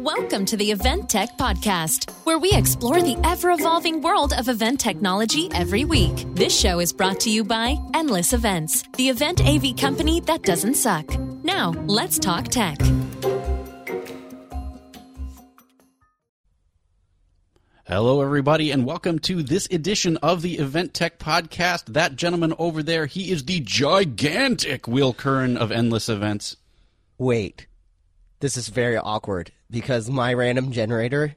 Welcome to the Event Tech Podcast, where we explore the ever evolving world of event technology every week. This show is brought to you by Endless Events, the event AV company that doesn't suck. Now, let's talk tech. Hello, everybody, and welcome to this edition of the Event Tech Podcast. That gentleman over there, he is the gigantic Will Curran of Endless Events. Wait, this is very awkward because my random generator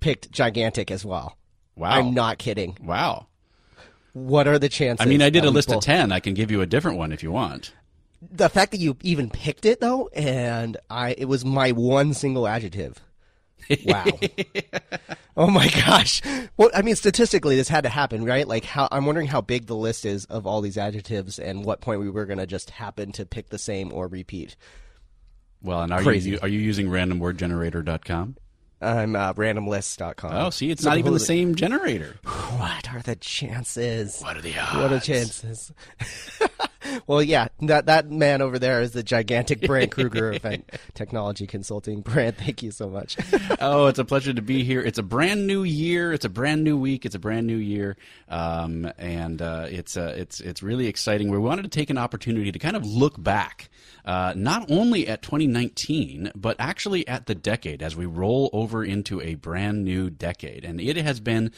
picked gigantic as well. Wow. I'm not kidding. Wow. What are the chances? I mean, I did a list of 10. I can give you a different one if you want. The fact that you even picked it though, and I, it was my one single adjective. Wow. oh my gosh. Well, I mean, statistically, this had to happen, right? Like, how I'm wondering how big the list is of all these adjectives, and what point we were going to just happen to pick the same or repeat. Well, and are Crazy. you are you using randomwordgenerator.com? I'm uh, randomlist.com. Oh, see, it's So not even the same generator. What are the chances? What are the odds? What are the chances? well, yeah, that that man over there is the gigantic Brandt Krueger event technology consulting. Brandt, thank you so much. oh, it's a pleasure to be here. It's a brand new year. It's a brand new week. It's a brand new year, um, and uh, it's uh, it's it's really exciting. We wanted to take an opportunity to kind of look back, uh, not only at 2019, but actually at the decade as we roll over into a brand new decade, and it has been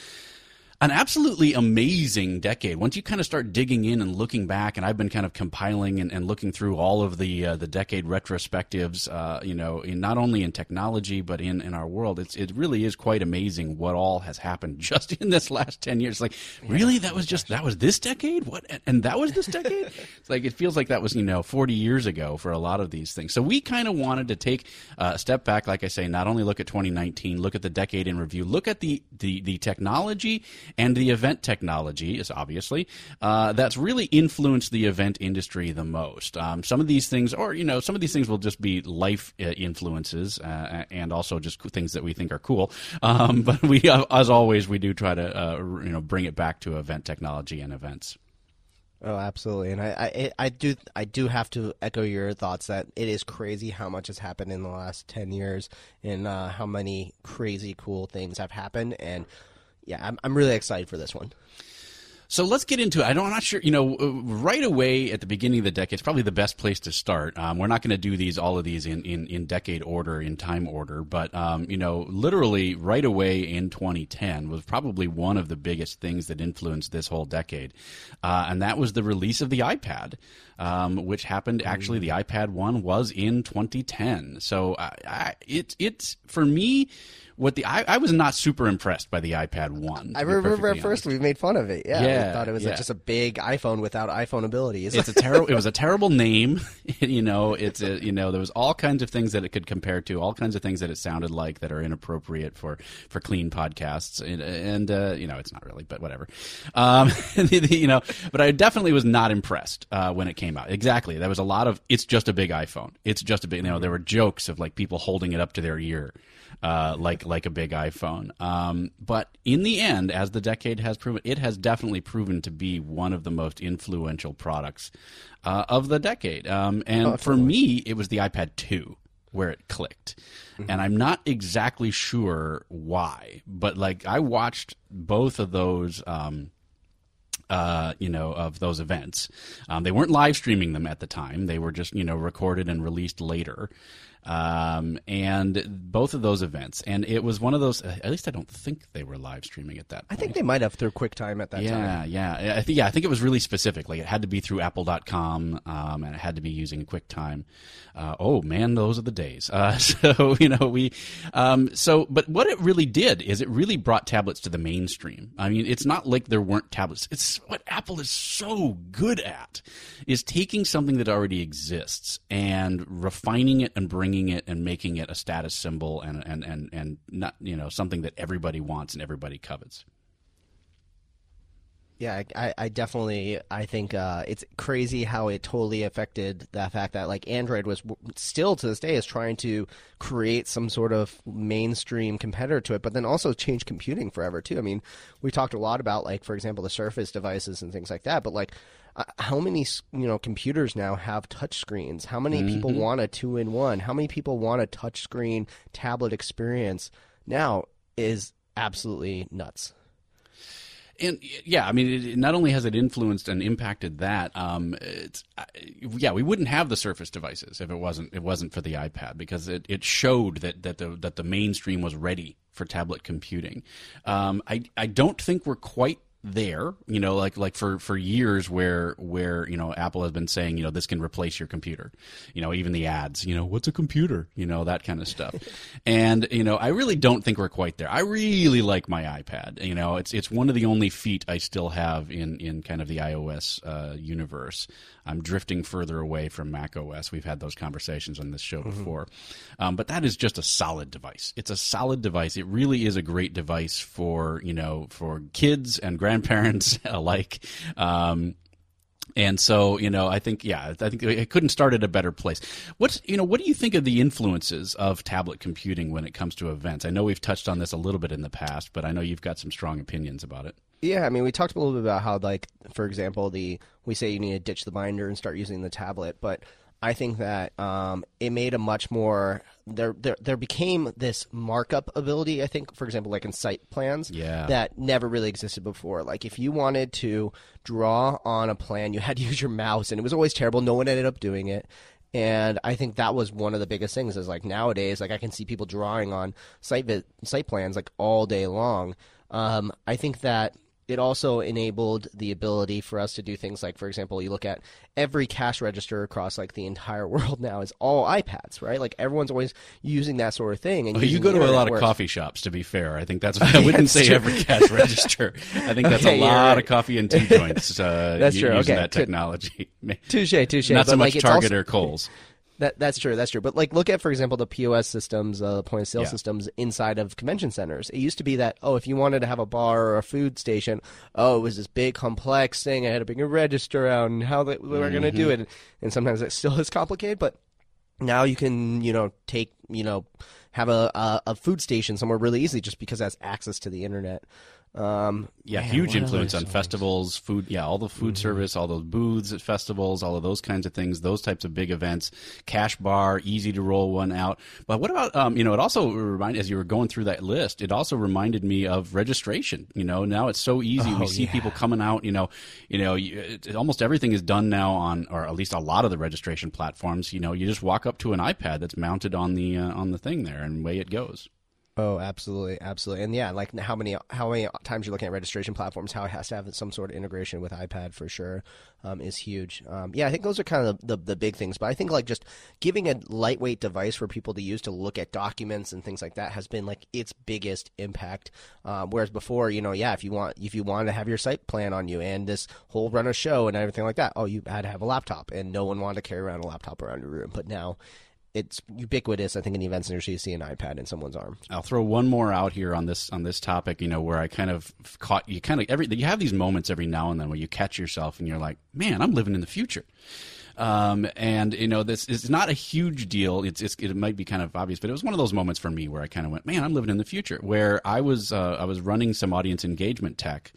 an absolutely amazing decade. Once you kind of start digging in and looking back, and I've been kind of compiling and, and looking through all of the uh, the decade retrospectives, uh, you know, in not only in technology but in, in our world, it's it really is quite amazing what all has happened just in this last ten years. Like, really, that was just that was this decade? What? And- that was this decade? it's like it feels like that was you know forty years ago for a lot of these things. So we kind of wanted to take a step back, like I say, not only look at 2019, look at the decade in review, look at the the, the technology and the event technology is obviously uh, that's really influenced the event industry the most. Um, some of these things, or you know, some of these things will just be life uh, influences uh, and also just things that we think are cool. Um, but we, uh, as always, we do try to uh, you know bring it back to event technology and events. oh, absolutely, and I, I, I do, I do have to echo your thoughts that it is crazy how much has happened in the last ten years, and uh, how many crazy cool things have happened, and yeah, I'm, I'm really excited for this one. So let's get into it. I don't, I'm not sure, you know, uh, right away at the beginning of the decade, it's probably the best place to start. Um, we're not going to do these, all of these in, in, in decade order, in time order, but, um, you know, literally right away in 2010 was probably one of the biggest things that influenced this whole decade. Uh, and that was the release of the iPad, um, which happened actually, the iPad 1 was in 2010. So I, I, it, it's, for me, what the I, I was not super impressed by the iPad 1. I remember at first honest. we made fun of it. Yeah, Yeah, we thought it was yeah. just a big iPhone without iPhone abilities. it's a terrible it was a terrible name you know it's a, you know there was all kinds of things that it could compare to all kinds of things that it sounded like that are inappropriate for for clean podcasts and, and uh, you know it's not really but whatever um, you know but i definitely was not impressed uh, when it came out exactly there was a lot of it's just a big iphone it's just a big you know there were jokes of like people holding it up to their ear uh, like like a big iPhone. Um, but in the end, as the decade has proven, it has definitely proven to be one of the most influential products uh, of the decade. Um, and for me, it was the iPad 2 where it clicked. And I'm not exactly sure why, but like I watched both of those. Um, uh, you know, of those events. Um, they weren't live streaming them at the time. They were just, you know, recorded and released later. Um, and both of those events, and it was one of those. At least I don't think they were live streaming at that. I think they might have through QuickTime at that Yeah, time. yeah. I think yeah, I think it was really specific. Like it had to be through Apple.com, um, and it had to be using QuickTime. Uh, oh man, those are the days. Uh, so you know we, um, so but what it really did is it really brought tablets to the mainstream. I mean, it's not like there weren't tablets. It's what Apple is so good at is taking something that already exists and refining it and bringing it and making it a status symbol and and and and not you know something that everybody wants and everybody covets. Yeah, I, I definitely I think uh, it's crazy how it totally affected the fact that like Android was still to this day is trying to create some sort of mainstream competitor to it, but then also change computing forever too. I mean, we talked a lot about like for example the Surface devices and things like that, but like uh, how many you know computers now have touch screens? How many mm-hmm. people want a two in one? How many people want a touch screen tablet experience? Now is absolutely nuts and yeah, I mean, it, not only has it influenced and impacted that, um, it's uh, yeah, we wouldn't have the Surface devices if it wasn't it wasn't for the iPad because it, it showed that that the that the mainstream was ready for tablet computing. Um, I I don't think we're quite there you know like like for for years where where you know apple has been saying you know this can replace your computer you know even the ads you know what's a computer you know that kind of stuff. And you know i really don't think we're quite there. I really like my ipad you know it's it's one of the only feet i still have in in kind of the ios uh, universe. I'm drifting further away from mac os we've had those conversations on this show mm-hmm. before. Um, but that is just a solid device. It's a solid device. It really is a great device for you know for kids and grandparents alike. Um, and so, you know, I think, yeah, I think it couldn't start at a better place. What's, you know, what do you think of the influences of tablet computing when it comes to events? I know we've touched on this a little bit in the past, but I know you've got some strong opinions about it. Yeah, I mean, we talked a little bit about how, like, for example, the we say you need to ditch the binder and start using the tablet, but I think that um, it made a much more there, there there became this markup ability. I think, for example, like in site plans, yeah. that never really existed before. Like if you wanted to draw on a plan, you had to use your mouse, and it was always terrible. No one ended up doing it. And I think that was one of the biggest things. Is like nowadays, like I can see people drawing on site vi- site plans like all day long. Um, I think that it also enabled the ability for us to do things like, for example, you look at every cash register across like the entire world now is all iPads, right? Like everyone's always using that sort of thing. And you go to a lot of coffee shops, to be fair. I think that's I wouldn't say true. every cash register. I think that's okay, a lot right. of coffee and tea joints. Uh, that's true. Using okay. that technology. Touche, touche. Not so much like, Target also, or Kohl's. That that's true. That's true. But like, look at for example the POS systems, uh, point of sale yeah. systems inside of convention centers. It used to be that oh, if you wanted to have a bar or a food station, oh, it was this big complex thing. I had to bring a register out and how they, we were mm-hmm. going to do it. And sometimes it still is complicated, but now you can you know take you know have a, a, a food station somewhere really easily just because it has access to the internet. Um, yeah, man, huge influence on festivals, food. Yeah, all the food mm-hmm. service, all those booths at festivals, all of those kinds of things. Those types of big events. Cash bar, easy to roll one out. But what about um, you know? It also reminded as you were going through that list. It also reminded me of registration. You know, now it's so easy. Oh, we see yeah. people coming out. You know, you know, it, it, almost everything is done now on, or at least a lot of the registration platforms. You know, you just walk up to an iPad that's mounted on the uh, on the thing there, and away it goes. Oh, absolutely, absolutely, and yeah, like how many how many times you're looking at registration platforms, how it has to have some sort of integration with iPad for sure um, is huge. Um, yeah, I think those are kind of the, the, the big things, but I think like just giving a lightweight device for people to use to look at documents and things like that has been like its biggest impact. Um, whereas before, you know, yeah, if you want if you wanted to have your site plan on you and this whole run of show and everything like that, oh, you had to have a laptop, and no one wanted to carry around a laptop around your room, but now it's ubiquitous. I think in the events industry, you see an iPad in someone's arm. I'll throw one more out here on this on this topic. You know, where I kind of caught you, kind of every you have these moments every now and then where you catch yourself and you're like, man, I'm living in the future. Um, and you know, this is not a huge deal. It's, it's, it might be kind of obvious, but it was one of those moments for me where I kind of went, man, I'm living in the future. Where I was uh, I was running some audience engagement tech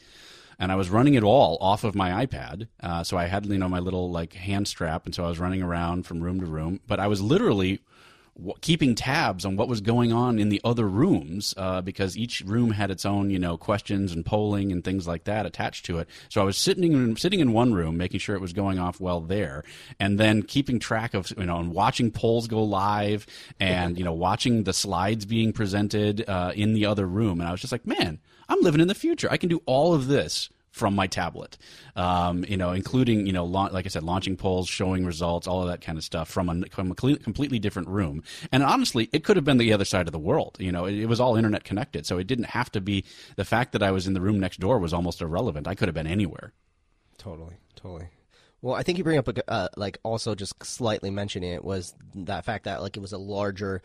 and I was running it all off of my iPad. Uh, so I had you know my little like hand strap, and so I was running around from room to room. But I was literally w- keeping tabs on what was going on in the other rooms uh, because each room had its own you know questions and polling and things like that attached to it. So I was sitting in, sitting in one room, making sure it was going off well there, and then keeping track of you know and watching polls go live and you know watching the slides being presented uh, in the other room. And I was just like, man I'm living in the future. I can do all of this from my tablet, um, you know, including you know, la- like I said, launching polls, showing results, all of that kind of stuff from a, from a completely different room. And honestly, it could have been the other side of the world. You know, it, it, was all internet connected, so it didn't have to be. The fact that I was in the room next door was almost irrelevant. I could have been anywhere. Totally, totally. Well, I think you bring up a, uh, like also just slightly mentioning it was that fact that like it was a larger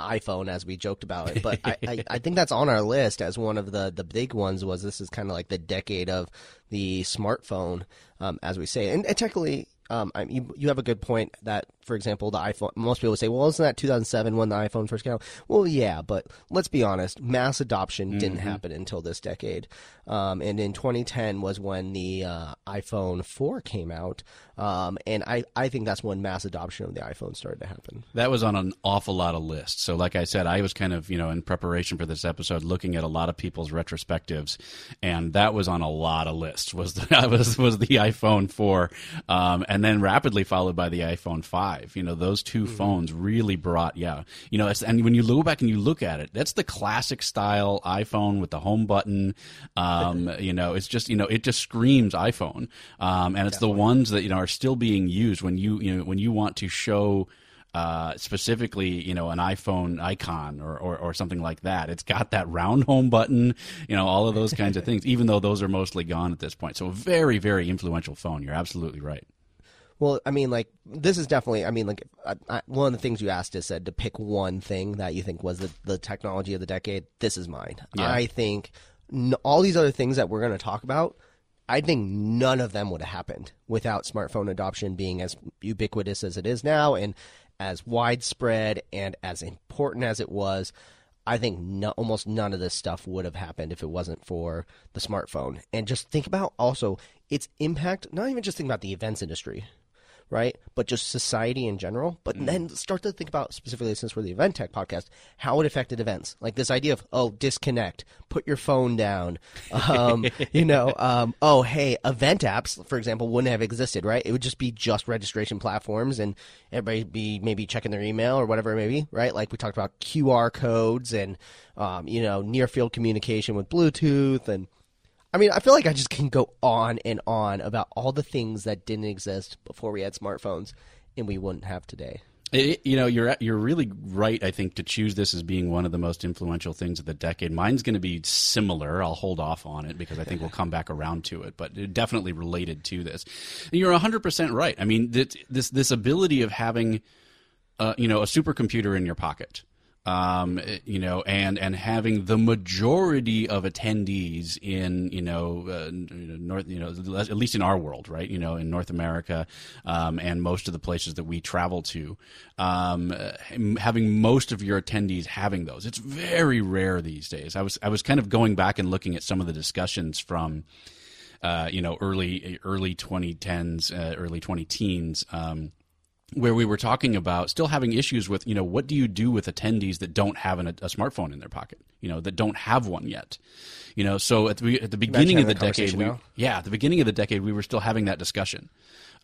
iPhone as we joked about it, but I, I, I think that's on our list as one of the the big ones. Was this is kind of like the decade of the smartphone, um, as we say, and, and technically um, I, you, you have a good point that, for example, the iPhone. Most people would say, "Well, isn't that 2007 when the iPhone first came out?" Well, yeah, but let's be honest. Mass adoption mm-hmm. didn't happen until this decade, um, and in 2010 was when the uh, iPhone 4 came out, um, and I, I think that's when mass adoption of the iPhone started to happen. That was on an awful lot of lists. So, like I said, I was kind of you know in preparation for this episode looking at a lot of people's retrospectives, and that was on a lot of lists. Was the was was the iPhone 4, um, and then rapidly followed by the iPhone 5. You know, those 2 mm-hmm. phones really brought, yeah. You know, and when you go back and you look at it, that's the classic style iPhone with the home button. Um, you know, it's just, you know, it just screams iPhone. Um, and it's Definitely. the ones that, you know, are still being used when you, you know, when you want to show, uh, specifically, you know, an iPhone icon or, or, or, something like that. It's got that round home button, you know, all of those kinds of things, even though those are mostly gone at this point. So, a very, very influential phone. You're absolutely right. Well, I mean, like this is definitely. I mean, like I, I, one of the things you asked is said to pick one thing that you think was the, the technology of the decade. This is mine. Yeah. I think all these other things that we're going to talk about. I think none of them would have happened without smartphone adoption being as ubiquitous as it is now and as widespread and as important as it was. I think no, almost none of this stuff would have happened if it wasn't for the smartphone. And just think about also its impact, not even just think about the events industry, right? But just society in general. But mm. then start to think about specifically, since we're the Event Tech podcast, how it affected events. Like this idea of oh, disconnect, put your phone down. Um, you know, um, oh hey, event apps, for example, wouldn't have existed, right? It would just be just registration platforms, and everybody be maybe checking their email or whatever it may be, right? Like we talked about QR codes and um, you know near field communication with Bluetooth and I mean, I feel like I just can go on and on about all the things that didn't exist before we had smartphones and we wouldn't have today. It, you know, you're you're really right. I think to choose this as being one of the most influential things of the decade. Mine's going to be similar. I'll hold off on it because I think we'll come back around to it, but definitely related to this. And you're 100 percent right. I mean, this this ability of having, uh, you know, a supercomputer in your pocket um, you know, and and having the majority of attendees in you know uh, north, you know, at least in our world, right? You know, in North America, um, and most of the places that we travel to, um, having most of your attendees having those, it's very rare these days. I was I was kind of going back and looking at some of the discussions from. Uh, you know, early early 2010s, uh, early 20 teens, um, where we were talking about still having issues with, you know, what do you do with attendees that don't have an, a smartphone in their pocket, you know, that don't have one yet, you know. So at the at the beginning of the decade, we, yeah, at the beginning of the decade, we were still having that discussion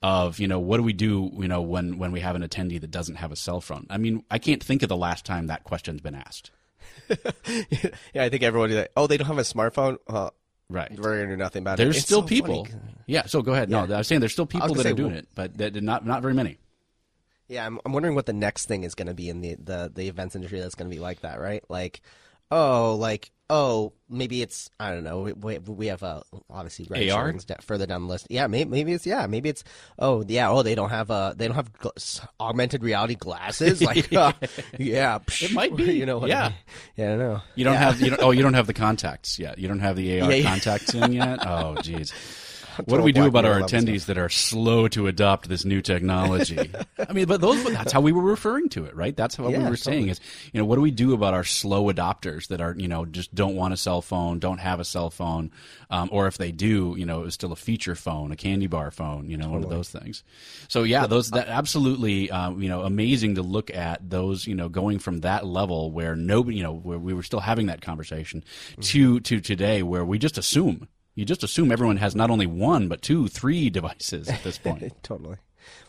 of, you know, what do we do, you know, when when we have an attendee that doesn't have a cell phone? I mean, I can't think of the last time that question's been asked. yeah, I think everyone like, oh, they don't have a smartphone. Uh, Right. We're gonna do nothing about there's it. There's still so people. Funny. Yeah. So go ahead. Yeah. No, I was saying there's still people that say, are doing well, it, but that, not not very many. Yeah, I'm, I'm wondering what the next thing is going to be in the, the, the events industry that's going to be like that, right? Like, oh, like, oh, maybe it's, I don't know, we, we have, a obviously, red AR? further down the list. Yeah, maybe, maybe it's, yeah, maybe it's, oh, yeah, oh, they don't have, uh, they don't have gl- augmented reality glasses? Like, uh, yeah. It might be. You know yeah. I mean? Yeah, I know. You don't yeah. have, you don't, oh, you don't have the contacts yet. You don't have the AR yeah, yeah. contacts in yet? Oh, jeez what do we do about our attendees that are slow to adopt this new technology? I mean, but those that's how we were referring to it, right? That's what yeah, we were totally. saying is, you know, what do we do about our slow adopters that are, you know, just don't want a cell phone, don't have a cell phone, um, or if they do, you know, it's still a feature phone, a candy bar phone, you know, totally. one of those things. So yeah, those that absolutely, um, you know, amazing to look at those, you know, going from that level where nobody, you know, where we were still having that conversation mm-hmm. to to today where we just assume you just assume everyone has not only one but two, three devices at this point. totally.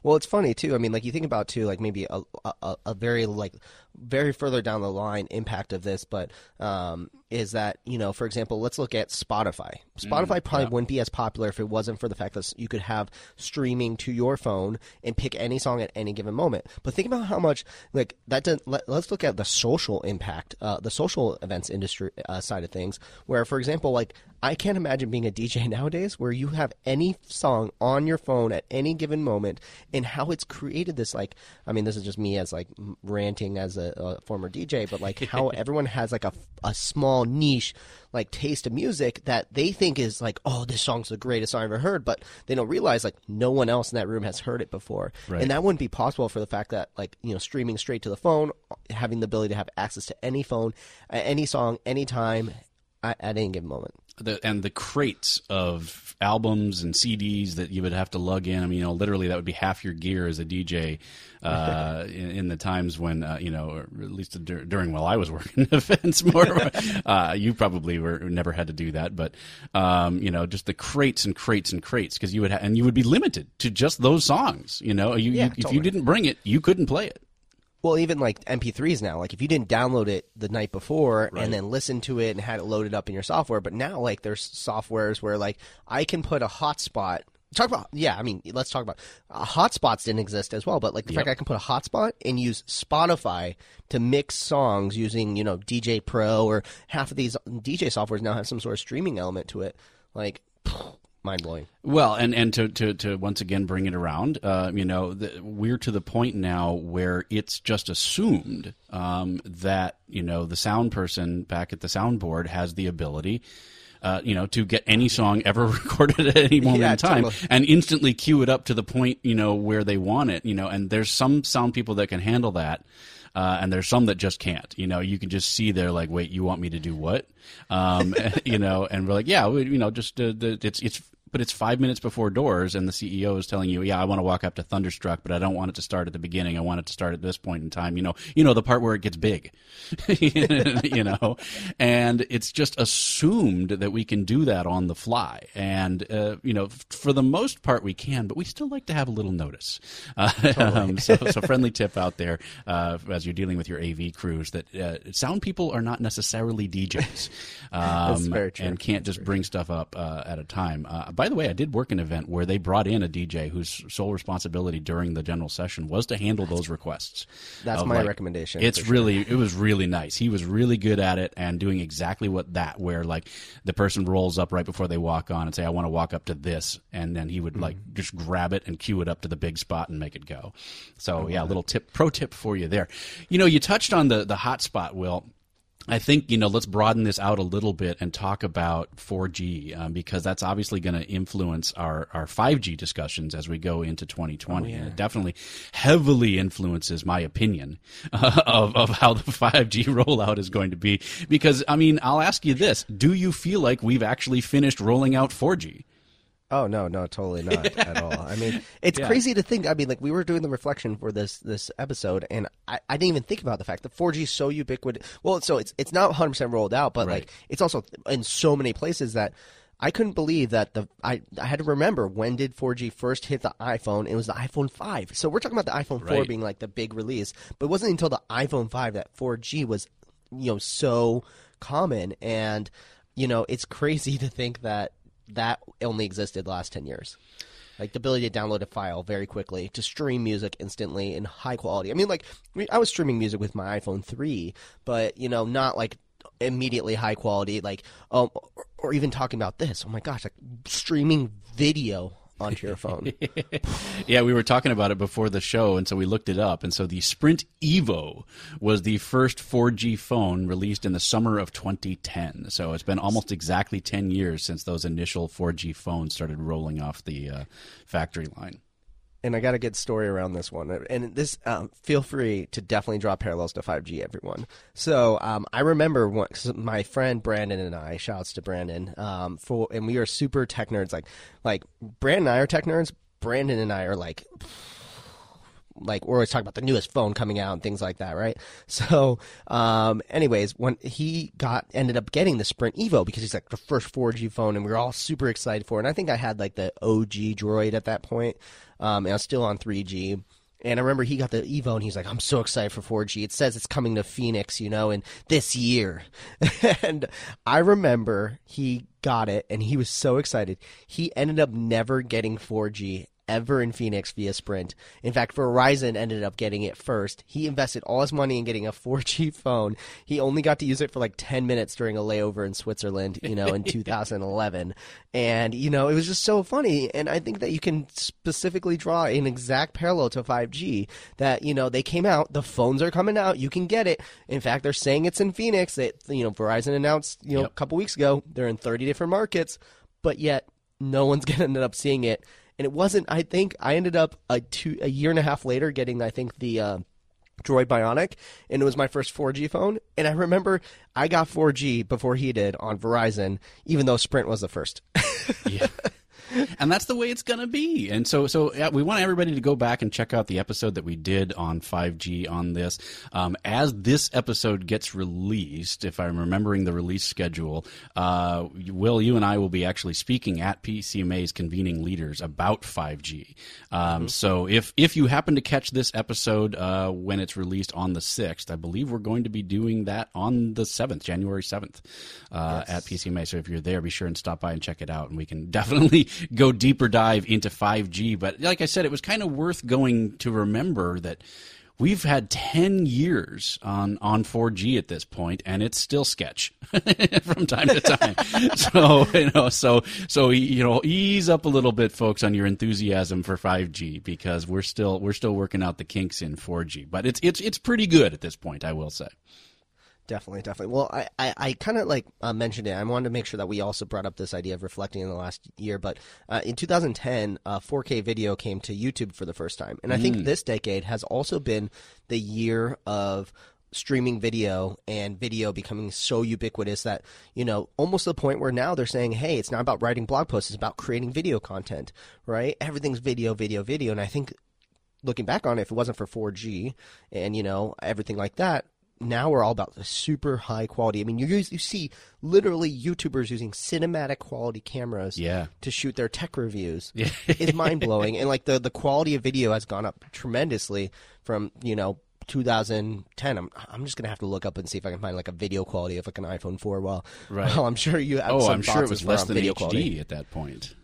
Well, it's funny too. I mean, like you think about too, like maybe a, a, a very like very further down the line impact of this, but um, is that you know, for example, let's look at Spotify. Spotify mm, probably yeah. wouldn't be as popular if it wasn't for the fact that you could have streaming to your phone and pick any song at any given moment. But think about how much like that. Does, let, us look at the social impact, uh, the social events industry uh, side of things. Where, for example, like I can't imagine being a DJ nowadays where you have any song on your phone at any given moment and how it's created this like I mean this is just me as like ranting as a, a former DJ, but like how everyone has like a a small niche like taste of music that they think is like oh this song's the greatest song I've ever heard, but they don't realize like no one else in that room has heard it before, Right. and that wouldn't be possible for the fact that like you know streaming straight to the phone, having the ability to have access to any phone, any song, anytime. At any given moment. The, and the crates of albums and CDs that you would have to lug in. I mean, you know, literally that would be half your gear as a DJ uh, in, in the times when, uh, you know, or at least dur- during while I was working events more. uh, you probably were never had to do that, but um, you know, just the crates and crates and crates because you would ha- and you would be limited to just those songs. You know, you, Yeah, you, if you didn't bring it, you couldn't play it. Well, even like MP3s now, like if you didn't download it the night before Right. and then listen to it and had it loaded up in your software, but now like there's softwares where like I can put a hotspot. Talk about yeah, I mean let's talk about uh, hotspots didn't exist as well, but like the fact I can put a hotspot and use Spotify to mix songs using you know djay Pro or half of these DJ softwares now have some sort of streaming element to it, like mind blowing. Well, and and to, to, to once again bring it around, uh, you know, the, we're to the point now where it's just assumed um, that you know the sound person back at the soundboard has the ability. Uh, you know, to get any song ever recorded at any moment Yeah, in time totally. and instantly cue it up to the point, you know, where they want it, you know, and there's some sound people that can handle that. Uh, and there's some that just can't. You know, you can just see they're like, "Wait, you want me to do what?" Um, you know, and we're like, "Yeah, we, you know, just uh, the, it's it's." But it's five minutes before doors, and the CEO is telling you, "Yeah, I want to walk up to Thunderstruck, but I don't want it to start at the beginning. I want it to start at this point in time. You know, you know the part where it gets big, you know." And it's just assumed that we can do that on the fly, and uh, you know, f- for the most part, we can, but we still like to have a little notice. Uh, um, so, so friendly tip out there uh, as you're dealing with your AV crews that uh, sound people are not necessarily DJs, um, That's very true. and can't just bring stuff up uh, at a time. By the way, I did work an event where they brought in a DJ whose sole responsibility during the general session was to handle those requests. That's my like, recommendation, It's sure. really it was really nice. He was really good at it and doing exactly what that where like the person rolls up right before they walk on and say I want to walk up to this and then he would Mm-hmm. like just grab it and cue it up to the big spot and make it go. So yeah, a little tip pro tip for you there. You know, you touched on the the hotspot, Will. I think you know. Let's broaden this out a little bit and talk about 4G um, because that's obviously going to influence our our 5G discussions as we go into 2020. And it definitely heavily influences my opinion uh, of of how the 5G rollout is going to be. Because I mean, I'll ask you this: Do you feel like we've actually finished rolling out 4G? Oh no, no, totally not at all. I mean, it's crazy to think. I mean, like we were doing the reflection for this this episode, and I, I didn't even think about the fact that 4G is so ubiquitous. Well, so it's it's not 100 percent rolled out, but Right. like it's also in so many places that I couldn't believe that the I I had to remember when did 4G first hit the iPhone? It was the iPhone 5. So we're talking about the iPhone 4 Right. being like the big release, but it wasn't until the iPhone 5 that 4G was you know so common and you know it's crazy to think that that only existed the last 10 years. Like the ability to download a file very quickly to stream music instantly in high quality. I mean like i was streaming music with my iphone 3 but you know not like immediately high quality like um or even talking about this. Oh my gosh like streaming video onto your phone Yeah, we were talking about it before the show, and so we looked it up. And so the Sprint Evo was the first 4G phone released in the summer of 2010. So it's been almost exactly 10 years since those initial 4G phones started rolling off the uh, factory line. And I got a good story around this one. And this, um, feel free to definitely draw parallels to 5G, everyone. So um, I remember one, my friend Brandon and I, shouts to Brandon, um, for and we are super tech nerds. Like, like Brandon and I are tech nerds. Brandon and I are like like we're always talking about the newest phone coming out and things like that, right? So, um, anyways, when he got ended up getting the Sprint Evo because he's like the first 4G phone, and we were all super excited for it. And I think I had like the OG Droid at that point, um, and I was still on 3G. And I remember he got the Evo, and he's like, "I'm so excited for 4G. It says it's coming to Phoenix, you know, in this year." and I remember he got it, and he was so excited. He ended up never getting 4G ever in Phoenix via Sprint. In fact, Verizon ended up getting it first. He invested all his money in getting a 4G phone. He only got to use it for like 10 minutes during a layover in Switzerland, you know, in 2011. And, you know, it was just so funny. And I think that you can specifically draw an exact parallel to 5G that, you know, they came out, the phones are coming out, you can get it. In fact, they're saying it's in Phoenix. That, you know, Verizon announced, you know, yep. a couple weeks ago, they're in 30 different markets, but yet no one's going to end up seeing it. And it wasn't, I think, I ended up a, two, a year and a half later getting, I think, the, uh, Droid Bionic, and it was my first 4G phone. And I remember I got 4G before he did on Verizon, even though Sprint was the first. yeah. and that's the way it's going to be. And so, so yeah, we want everybody to go back and check out the episode that we did on 5G on this. Um, as this episode gets released, if I'm remembering the release schedule, uh, Will, you and I will be actually speaking at PCMA's convening leaders about 5G. Um, mm-hmm. So if if you happen to catch this episode uh, when it's released on the 6th, I believe we're going to be doing that on the 7th, January 7th, uh, yes. at PCMA. So if you're there, be sure and stop by and check it out, and we can definitely go deeper dive into 5G. But like I said, it was kind of worth going to remember that we've had 10 years on, on 4G at this point, and it's still sketch from time to time. so, you know, so, so, you know, ease up a little bit, folks, on your enthusiasm for 5G because we're still, we're still working out the kinks in 4G, but it's, it's, it's pretty good at this point, I will say. Definitely, definitely. Well, I, I, I kind of like uh, mentioned it. I wanted to make sure that we also brought up this idea of reflecting in the last year. But uh, in 2010, uh, 4K video came to YouTube for the first time. And I think mm. this decade has also been the year of streaming video and video becoming so ubiquitous that, you know, almost to the point where now they're saying, hey, it's not about writing blog posts, it's about creating video content, right? Everything's video, video, video. And I think looking back on it, if it wasn't for 4G and, you know, everything like that, now we're all about the super high quality. I mean, you use, you see literally YouTubers using cinematic quality cameras yeah. to shoot their tech reviews. Yeah. it's mind blowing, and like the the quality of video has gone up tremendously from you know 2010. I'm I'm just gonna have to look up and see if I can find like a video quality of like an iPhone 4. Well, right. Well, I'm sure you. Have oh, I'm sure it was less than HD quality. at that point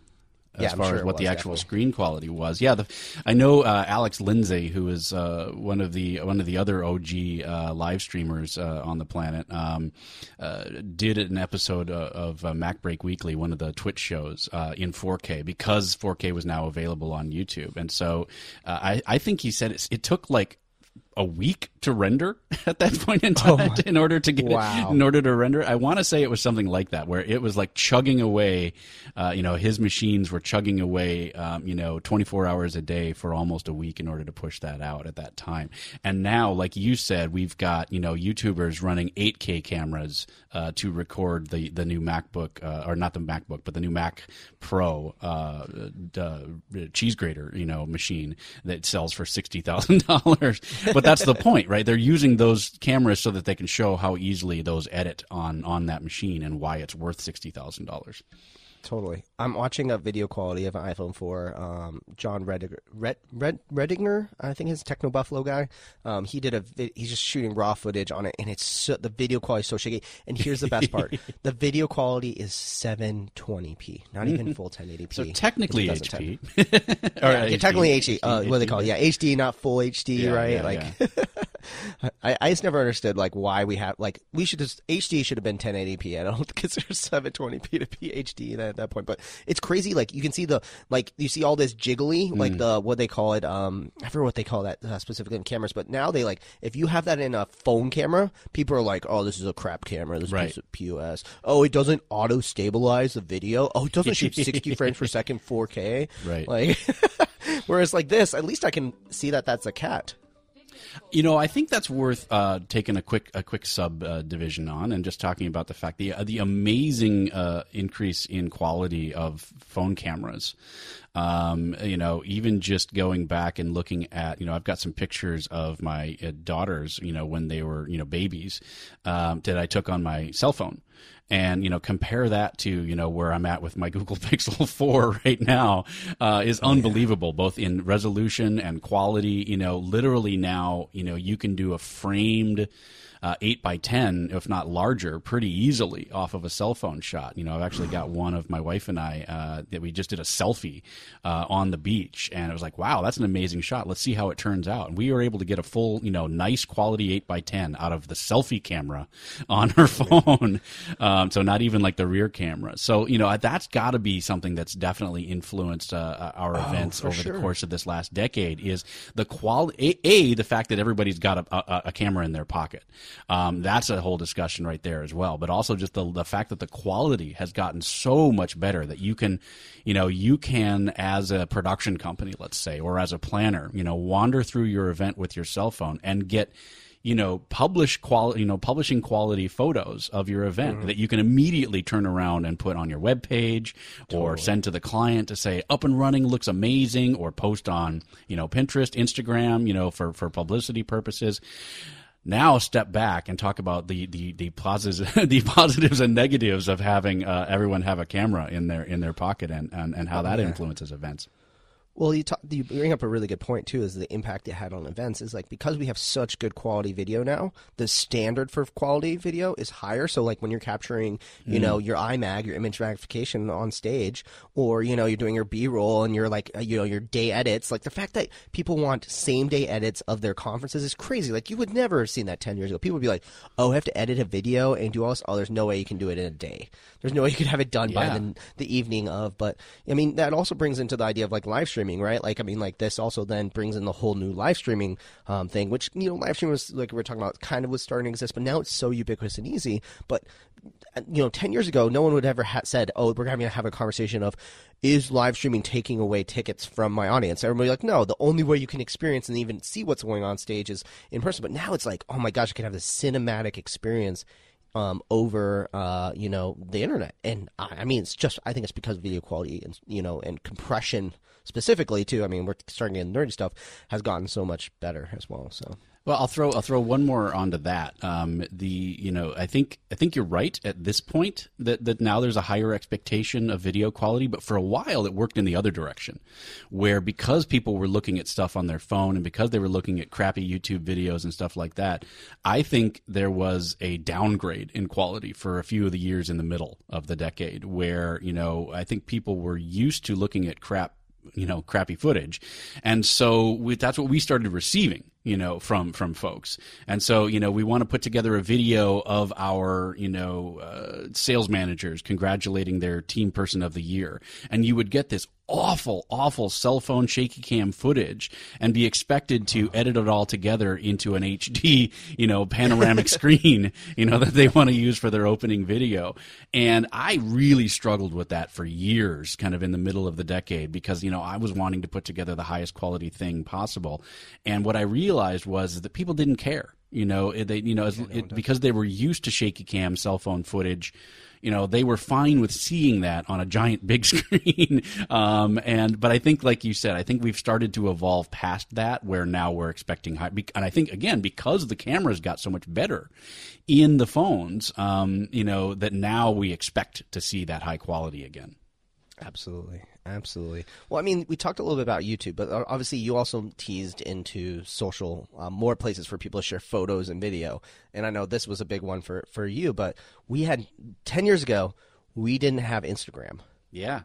as yeah, far sure as what was, the actual definitely. screen quality was. Yeah, the, I know uh, Alex Lindsay, who is uh, one of the one of the other OG uh, live streamers uh, on the planet, um, uh, did an episode uh, of MacBreak Weekly, one of the TWiT shows, in 4K because 4K was now available on YouTube, and so I, I think he said it, it took like a week to render at that point in oh time oh in order to get wow. in order to render. I want to say it was something like that, where it was like chugging away. Uh, you know, his machines were chugging away. Um, you know, 24 hours a day for almost a week in order to push that out at that time. And now, like you said, we've got you know YouTubers running 8K cameras uh, to record the the new MacBook uh, or not the MacBook, but the new Mac Pro uh, cheese grater you know machine that sells for sixty thousand dollars. But that's the point, right? They're using those cameras so that they can show how easily those edit on on that machine and why it's worth sixty thousand dollars. Totally. I'm watching a video quality of an iPhone 4. Um, John Rettinger, Red, Red, Rettinger, I think he's TechnoBuffalo guy. Um, he did a, he's just shooting raw footage on it, and it's so, the video quality is so shaky. And here's the best part: the video quality is 720p, not even full 1080p. So technically HD. yeah, yeah, technically HD. Uh, what do they call it? Yeah, HD, not full HD, yeah, right? like. I, I just never understood like why we have like we should just HD should have been 1080p. I don't consider 720p to be HD at that point, but it's crazy. Like you can see the like you see all this jiggly mm. like the what they call it. Um, I forget what they call that uh, specifically in cameras, but now they like if you have that in a phone camera, people are like, oh, this is a crap camera. This right. is POS. Oh, it doesn't auto stabilize the video. Oh, it doesn't shoot 60 frames per second 4K. Right. Like, whereas like this, at least I can see that that's a cat. You know, I think that's worth uh, taking a quick a quick sub uh, division on, and just talking about the fact the uh, the amazing uh, increase in quality of phone cameras. Um, you know, even just going back and looking at, you know, I've got some pictures of my uh, daughters, you know, when they were, you know, babies, um, that I took on my cell phone and you know compare that to you know where I'm at with my Google Pixel 4 right now uh, is unbelievable, both in resolution and quality. You know, literally now, you know, you can do a framed uh, eight by ten, if not larger, pretty easily off of a cell phone shot. You know, I've actually got one of my wife and I uh, that we just did a selfie uh, on the beach, and it was like, wow, that's an amazing shot. Let's see how it turns out. And we were able to get a full, you know, nice quality eight by ten out of the selfie camera on her phone. Um, so not even like the rear camera. So you know, that's got to be something that's definitely influenced uh, our oh, events over sure. the course of this last decade. Is the quality a, a, the fact that everybody's got a, a, a camera in their pocket. Um, that's a whole discussion right there as well. But also just the the fact that the quality has gotten so much better that you can, you know, you can as a production company, let's say, or as a planner, you know, wander through your event with your cell phone and get you know, publish quality, you know, publishing quality photos of your event mm-hmm. that you can immediately turn around and put on your web page totally. or send to the client to say up and running looks amazing or post on, you know, Pinterest, Instagram, you know, for, for publicity purposes now step back and talk about the the the positives the positives and negatives of having uh, everyone have a camera in their in their pocket and and, and how that influences events. Well, you, talk, you bring up a really good point too. Is the impact it had on events is like because we have such good quality video now, the standard for quality video is higher. So like when you're capturing, you mm. know, your iMag, your image magnification on stage, or you know you're doing your B-roll and you're like you know your day edits. Like the fact that people want same day edits of their conferences is crazy. Like you would never have seen that ten years ago. People would be like, oh, I have to edit a video and do all this. Oh, there's no way you can do it in a day. There's no way you could have it done yeah. by the, the evening of. But I mean that also brings into the idea of like live streaming streaming, right? Like, I mean, like this also then brings in the whole new live streaming um, thing, which you know, live streaming was like we are talking about, kind of was starting to exist, but now it's so ubiquitous and easy. But you know, ten years ago, no one would ever ha- said, "Oh, we're having to have a conversation of is live streaming taking away tickets from my audience?" Everybody like, no, the only way you can experience and even see what's going on stage is in person. But now it's like, oh my gosh, I can have this cinematic experience um, over uh, you know the internet, and I, I, mean it's just I think it's because of video quality and you know and compression specifically too. I mean we're starting get nerdy stuff has gotten so much better as well. So well, I'll throw I'll throw one more onto that. Um, the you know I think I think you're right at this point that that now there's a higher expectation of video quality, but for a while it worked in the other direction, where because people were looking at stuff on their phone and because they were looking at crappy YouTube videos and stuff like that, I think there was a downgrade in quality for a few of the years in the middle of the decade, where you know I think people were used to looking at crap you know crappy footage. And so we, that's what we started receiving you know from from folks. And so you know we want to put together a video of our you know uh, sales managers congratulating their team person of the year. And you would get this awful, awful cell phone shaky cam footage and be expected to edit it all together into an HD, you know, panoramic screen, you know, that they want to use for their opening video. And I really struggled with that for years, kind of in the middle of the decade, because, you know, I was wanting to put together the highest quality thing possible. And what I realized was that people didn't care. You know, they, you know, yeah, no it, because they were used to shaky cam cell phone footage you know they were fine with seeing that on a giant big screen. Um, and but i think like you said i think we've started to evolve past that where now we're expecting high and i think again because the cameras got so much better in the phones um, you know that now we expect to see that high quality again. Absolutely Absolutely. Well, I mean, we talked a little bit about YouTube, but uh, obviously you also teased into social, um, more places for people to share photos and video. And I know this was a big one for, for you, but we had 10 years ago, we didn't have Instagram. Yeah.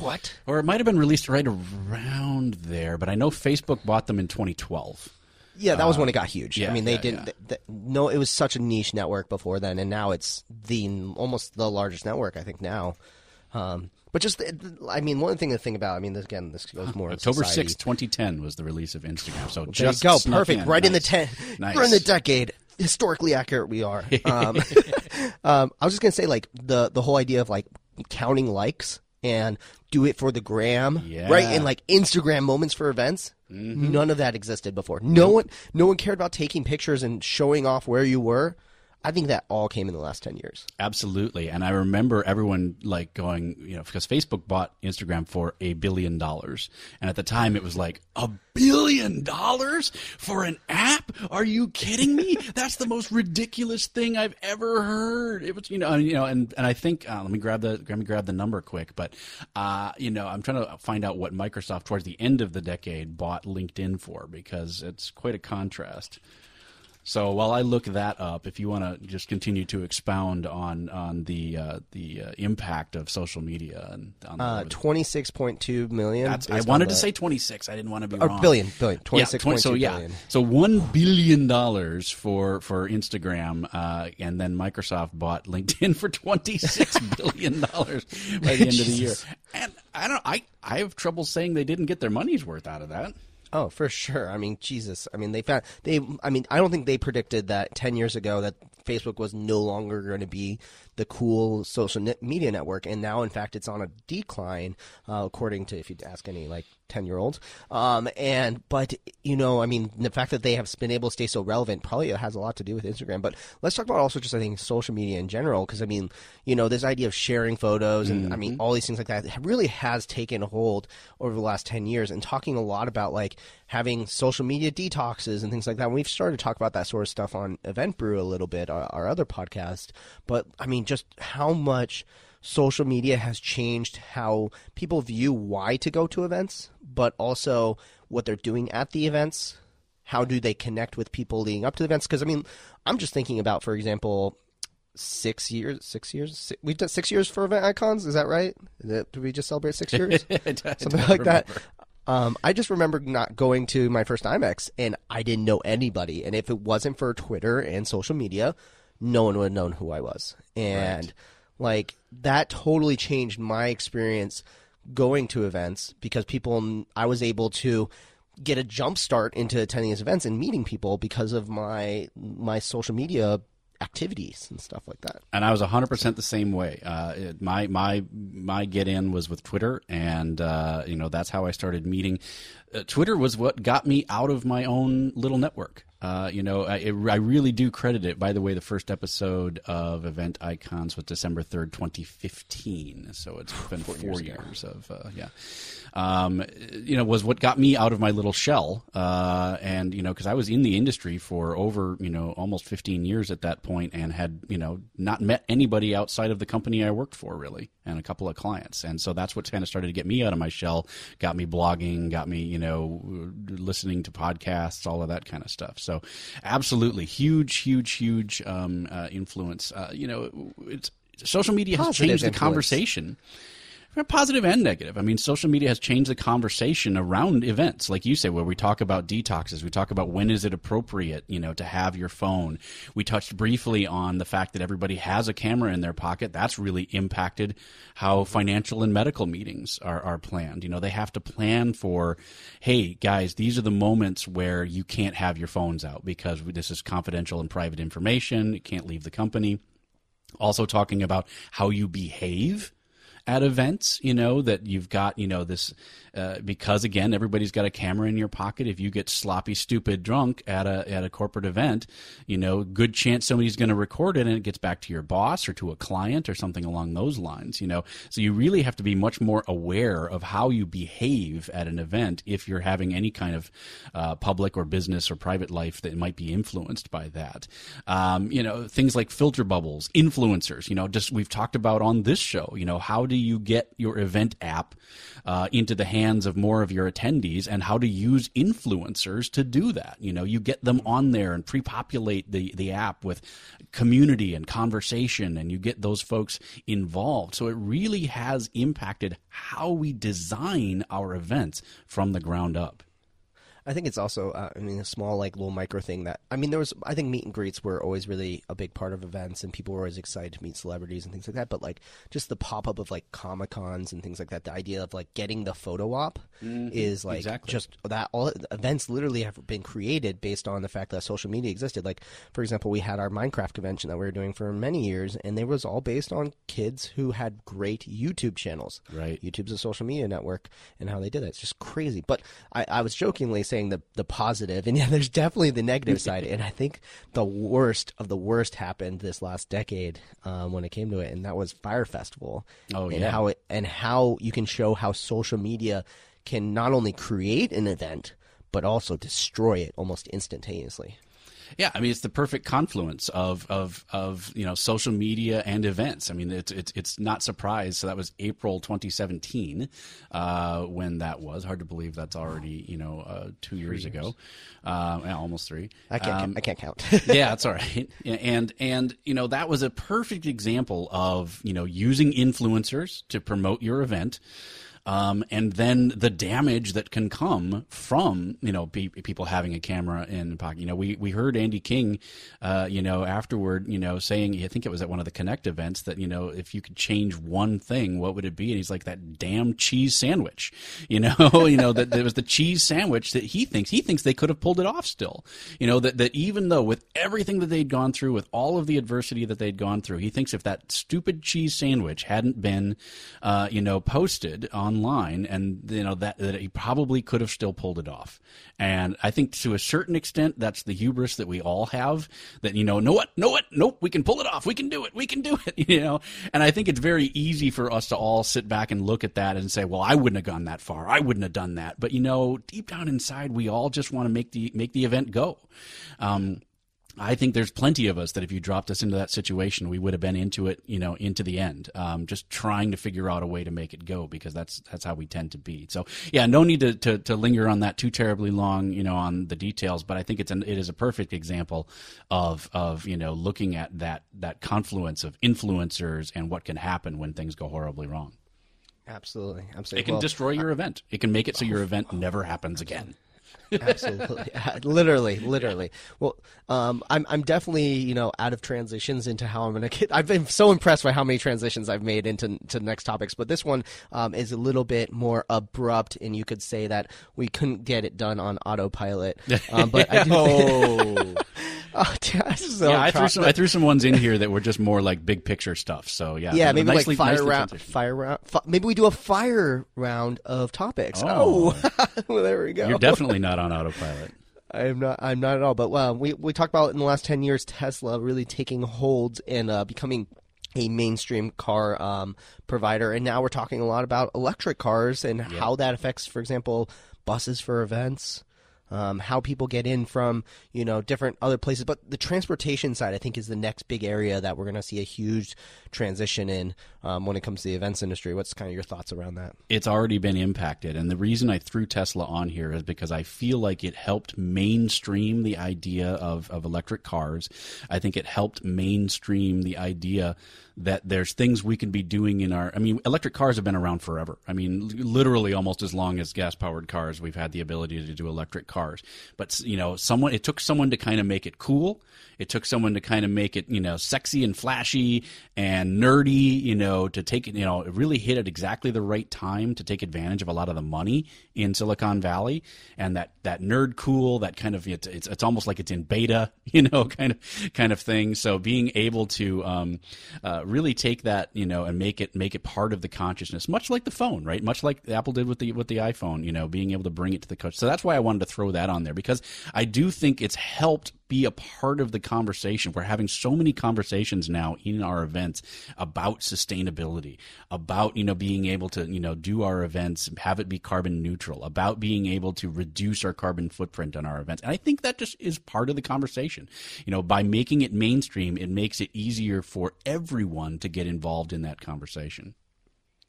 What? Or it might have been released right around there, but I know Facebook bought them in 2012. Yeah, that was uh, when it got huge. Yeah, I mean, they yeah, didn't. Yeah. They, they, no, it was such a niche network before then, and now it's the almost the largest network. I think now. Um, but just, I mean, one thing to think about. I mean, this, again, this goes more October sixth, twenty ten was the release of Instagram. So well, just go perfect, in. right nice. in the ten, nice. we're in the decade. Historically accurate, we are. Um, um, I was just gonna say, like the the whole idea of like counting likes and do it for the gram, yeah. right? And like Instagram moments for events. Mm-hmm. None of that existed before. No one, no one cared about taking pictures and showing off where you were. I think that all came in the last 10 years. Absolutely. And I remember everyone like going, you know, because Facebook bought Instagram for a billion dollars. And at the time it was like, a billion dollars for an app? Are you kidding me? That's the most ridiculous thing I've ever heard. It was, you know, and, you know, and, and I think, uh, let me grab the, let me grab the number quick, but, uh, you know, I'm trying to find out what Microsoft towards the end of the decade bought LinkedIn for because it's quite a contrast. So while I look that up, if you want to just continue to expound on on the uh, the uh, impact of social media and on uh, twenty six point two million. I wanted to say twenty six. I didn't want to be or wrong. billion, billion, twenty six yeah, point so yeah, billion. so one billion dollars for for Instagram, uh, and then Microsoft bought LinkedIn for twenty six billion dollars by the end of the year. And I don't, I I have trouble saying they didn't get their money's worth out of that. Oh, for sure. I mean, Jesus. I mean, they found they. I mean, I don't think they predicted that ten years ago that Facebook was no longer going to be the cool social media network, and now, in fact, it's on a decline, uh, according to if you ask any like ten year olds. Um, and but you know, I mean, the fact that they have been able to stay so relevant probably has a lot to do with Instagram. But let's talk about also just I think social media in general, because I mean, you know, this idea of sharing photos and I mean all these things like that really has taken hold over the last ten years, and talking a lot about like having social media detoxes and things like that. And we've started to talk about that sort of stuff on Event Brew a little bit, our, our other podcast. But I mean, just how much social media has changed how people view why to go to events, but also what they're doing at the events. How do they connect with people leading up to the events? Because I mean, I'm just thinking about, for example, six years, six years, six, we've done six years for event icons. Is that right? Did we just celebrate six years? Something like that. Um, I just remember not going to my first IMEX and I didn't know anybody. And if it wasn't for Twitter and social media, no one would have known who I was. And Right. like that totally changed my experience going to events because people, I was able to get a jump start into attending these events and meeting people because of my my social media activities and stuff like that. and I was 100% the same way. Uh, it, my my my get in was with Twitter, and uh, you know that's how I started meeting. Uh, Twitter was what got me out of my own little network. Uh, you know, I, it, I really do credit it. By the way, the first episode of Event Icons was December 3rd, 2015. So it's been four, years, of, uh, yeah. Um, you know, was what got me out of my little shell. Uh, and, you know, because I was in the industry for over, you know, almost 15 years at that point and had, you know, not met anybody outside of the company I worked for, really, and a couple of clients. And so that's what kind of started to get me out of my shell, got me blogging, got me, you know, listening to podcasts, all of that kind of stuff. So, absolutely, huge, huge, huge um, uh, influence. Uh, you know, it's social media has Positive changed the influence. conversation. Positive and negative. I mean, social media has changed the conversation around events, like you say, where we talk about detoxes. We talk about when is it appropriate, you know, to have your phone. We touched briefly on the fact that everybody has a camera in their pocket. That's really impacted how financial and medical meetings are, are planned. You know, they have to plan for, hey, guys, these are the moments where you can't have your phones out because this is confidential and private information. It can't leave the company also talking about how you behave at events you know that you've got you know this uh, because again everybody's got a camera in your pocket. If you get sloppy stupid drunk at a at a corporate event you know good chance somebody's going to record it and it gets back to your boss or to a client or something along those lines you know. So you really have to be much more aware of how you behave at an event if you're having any kind of uh, public or business or private life that might be influenced by that. Um, you know things like filter bubbles influencers you know just we've talked about on this show you know how do you get your event app uh, into the hands of more of your attendees and how to use influencers to do that. You know you get them on there and pre-populate the, the app with community and conversation and you get those folks involved. So it really has impacted how we design our events from the ground up I think it's also, uh, I mean, a small, like, little micro thing that, I mean, there was, I think meet and greets were always really a big part of events, and people were always excited to meet celebrities and things like that. But, like, just the pop up of, like, Comic Cons and things like that, the idea of, like, getting the photo op is, like, Exactly. just that, all events literally have been created based on the fact that social media existed. Like, for example, we had our Minecraft convention that we were doing for many years, and it was all based on kids who had great YouTube channels. Right. YouTube's a social media network and how they did that. It's just crazy. But I, I was jokingly saying the the positive, and yeah, there's definitely the negative side. And I think the worst of the worst happened this last decade um, when it came to it, and that was Fyre Festival. Oh, and yeah. how it and how you can show how social media can not only create an event but also destroy it almost instantaneously. Yeah, I mean it's the perfect confluence of of of you know social media and events. I mean it's it's it's not surprised. So that was April 2017 uh, when that was. Hard to believe that's already you know uh, two years, years, ago, uh, yeah, almost three. I can't um, I can't count. yeah, that's all right. And and you know that was a perfect example of you know using influencers to promote your event. Um, and then the damage that can come from you know pe- people having a camera in pocket. You know, we we heard Andy King, uh, you know, afterward, you know, saying I think it was at one of the Connect events that you know if you could change one thing, what would it be? And he's like that damn cheese sandwich. You know, you know that there was the cheese sandwich that he thinks he thinks they could have pulled it off still. You know that that even though with everything that they'd gone through, with all of the adversity that they'd gone through, he thinks if that stupid cheese sandwich hadn't been, uh, you know, posted on online, and you know that that he probably could have still pulled it off. And I think to a certain extent, that's the hubris that we all have. That you know, know what, know what, nope, we can pull it off, we can do it, we can do it. You know, and I think it's very easy for us to all sit back and look at that and say, well, I wouldn't have gone that far, I wouldn't have done that. But you know, deep down inside, we all just want to make the make the event go. Um, I think there's plenty of us that if you dropped us into that situation, we would have been into it, you know, into the end, um, just trying to figure out a way to make it go because that's that's how we tend to be. So yeah, no need to, to, to linger on that too terribly long, you know, on the details. But I think it's an it is a perfect example of of you know looking at that that confluence of influencers and what can happen when things go horribly wrong. Absolutely, absolutely. It can well, destroy your event. It can make it so your event never happens again. Absolutely, literally, literally. Well, um, I'm I'm definitely you know out of transitions into how I'm gonna get. I've been so impressed by how many transitions I've made into to next topics, but this one um, is a little bit more abrupt, and you could say that we couldn't get it done on autopilot. Um, but I do. oh. oh so yeah, I threw some. I threw some ones in here that were just more like big picture stuff. So yeah, yeah, maybe nicely, like fire round, fire round. maybe we do a fire round of topics. Oh, oh. well, there we go. You're definitely not on autopilot. I'm not. I'm not at all. But well, we we talked about in the last ten years Tesla really taking hold and uh, becoming a mainstream car um, provider, and now we're talking a lot about electric cars and yep. how that affects, for example, buses for events um, how people get in from you know different other places. But the transportation side, I think, is the next big area that we're going to see a huge transition in um, when it comes to the events industry. What's kind of your thoughts around that? It's already been impacted, and the reason I threw Tesla on here is because I feel like it helped mainstream the idea of of electric cars. I think it helped mainstream the idea that there's things we can be doing in our I mean electric cars have been around forever. I mean literally almost as long as gas powered cars we've had the ability to do electric cars. But you know someone it took someone to kind of make it cool. It took someone to kind of make it, you know, sexy and flashy and nerdy, you know, to take it, you know, it really hit at exactly the right time to take advantage of a lot of the money in Silicon Valley and that that nerd cool, that kind of it's it's, it's almost like it's in beta, you know, kind of kind of thing. So being able to um, uh, really take that, you know, and make it make it part of the consciousness, much like the phone, right? Much like Apple did with the with the iPhone, you know, being able to bring it to the coach. So that's why I wanted to throw that on there because I do think it's helped be a part of the conversation. We're having so many conversations now in our events about sustainability, about, you know, being able to, you know, do our events, have it be carbon neutral, about being able to reduce our carbon footprint on our events. And I think that just is part of the conversation. You know, by making it mainstream, it makes it easier for everyone to get involved in that conversation.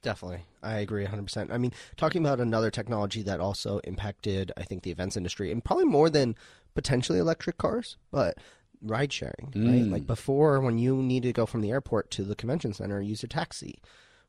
Definitely. I agree 100%. I mean, talking about another technology that also impacted, I think, the events industry, and probably more than potentially electric cars, but ride sharing, mm. right? Like before, when you needed to go from the airport to the convention center, use a taxi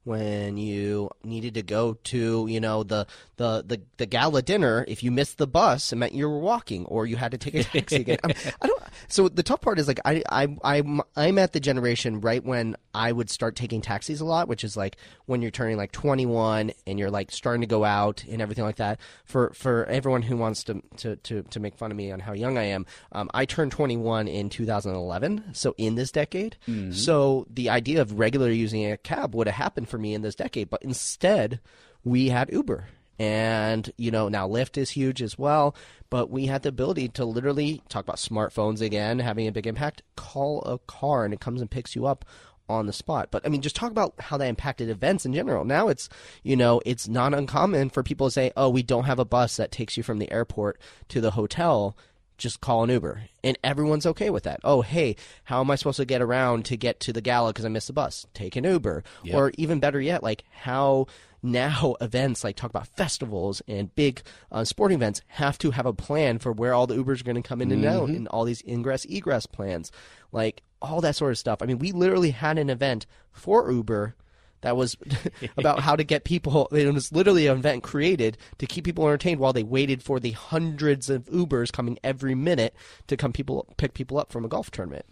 when you needed to go to you know the the the, the gala dinner if you missed the bus it meant you were walking or you had to take a taxi again. I, I don't so the tough part is like I I I'm I'm at the generation right when I would start taking taxis a lot which is like when you're turning like 21 and you're like starting to go out and everything like that. For for everyone who wants to to to, to make fun of me on how young I am um, I turned 21 in 2011 so in this decade. Mm-hmm. so the idea of regularly using a cab would have happened for me in this decade. But instead, we had Uber. And, you know, now Lyft is huge as well. But we had the ability to literally talk about smartphones again, having a big impact, call a car and it comes and picks you up on the spot. But I mean, just talk about how that impacted events in general. Now it's, you know, it's not uncommon for people to say, oh, we don't have a bus that takes you from the airport to the hotel just call an Uber. And everyone's okay with that. Oh, hey, how am I supposed to get around to get to the gala because I missed the bus? Take an Uber. Yep. Or even better yet, like how now events like talk about festivals and big uh, sporting events have to have a plan for where all the Ubers are going to come in and out and all these ingress egress plans. Like all that sort of stuff. I mean, we literally had an event for Uber that was about how to get people. It was literally an event created to keep people entertained while they waited for the hundreds of Ubers coming every minute to come people pick people up from a golf tournament.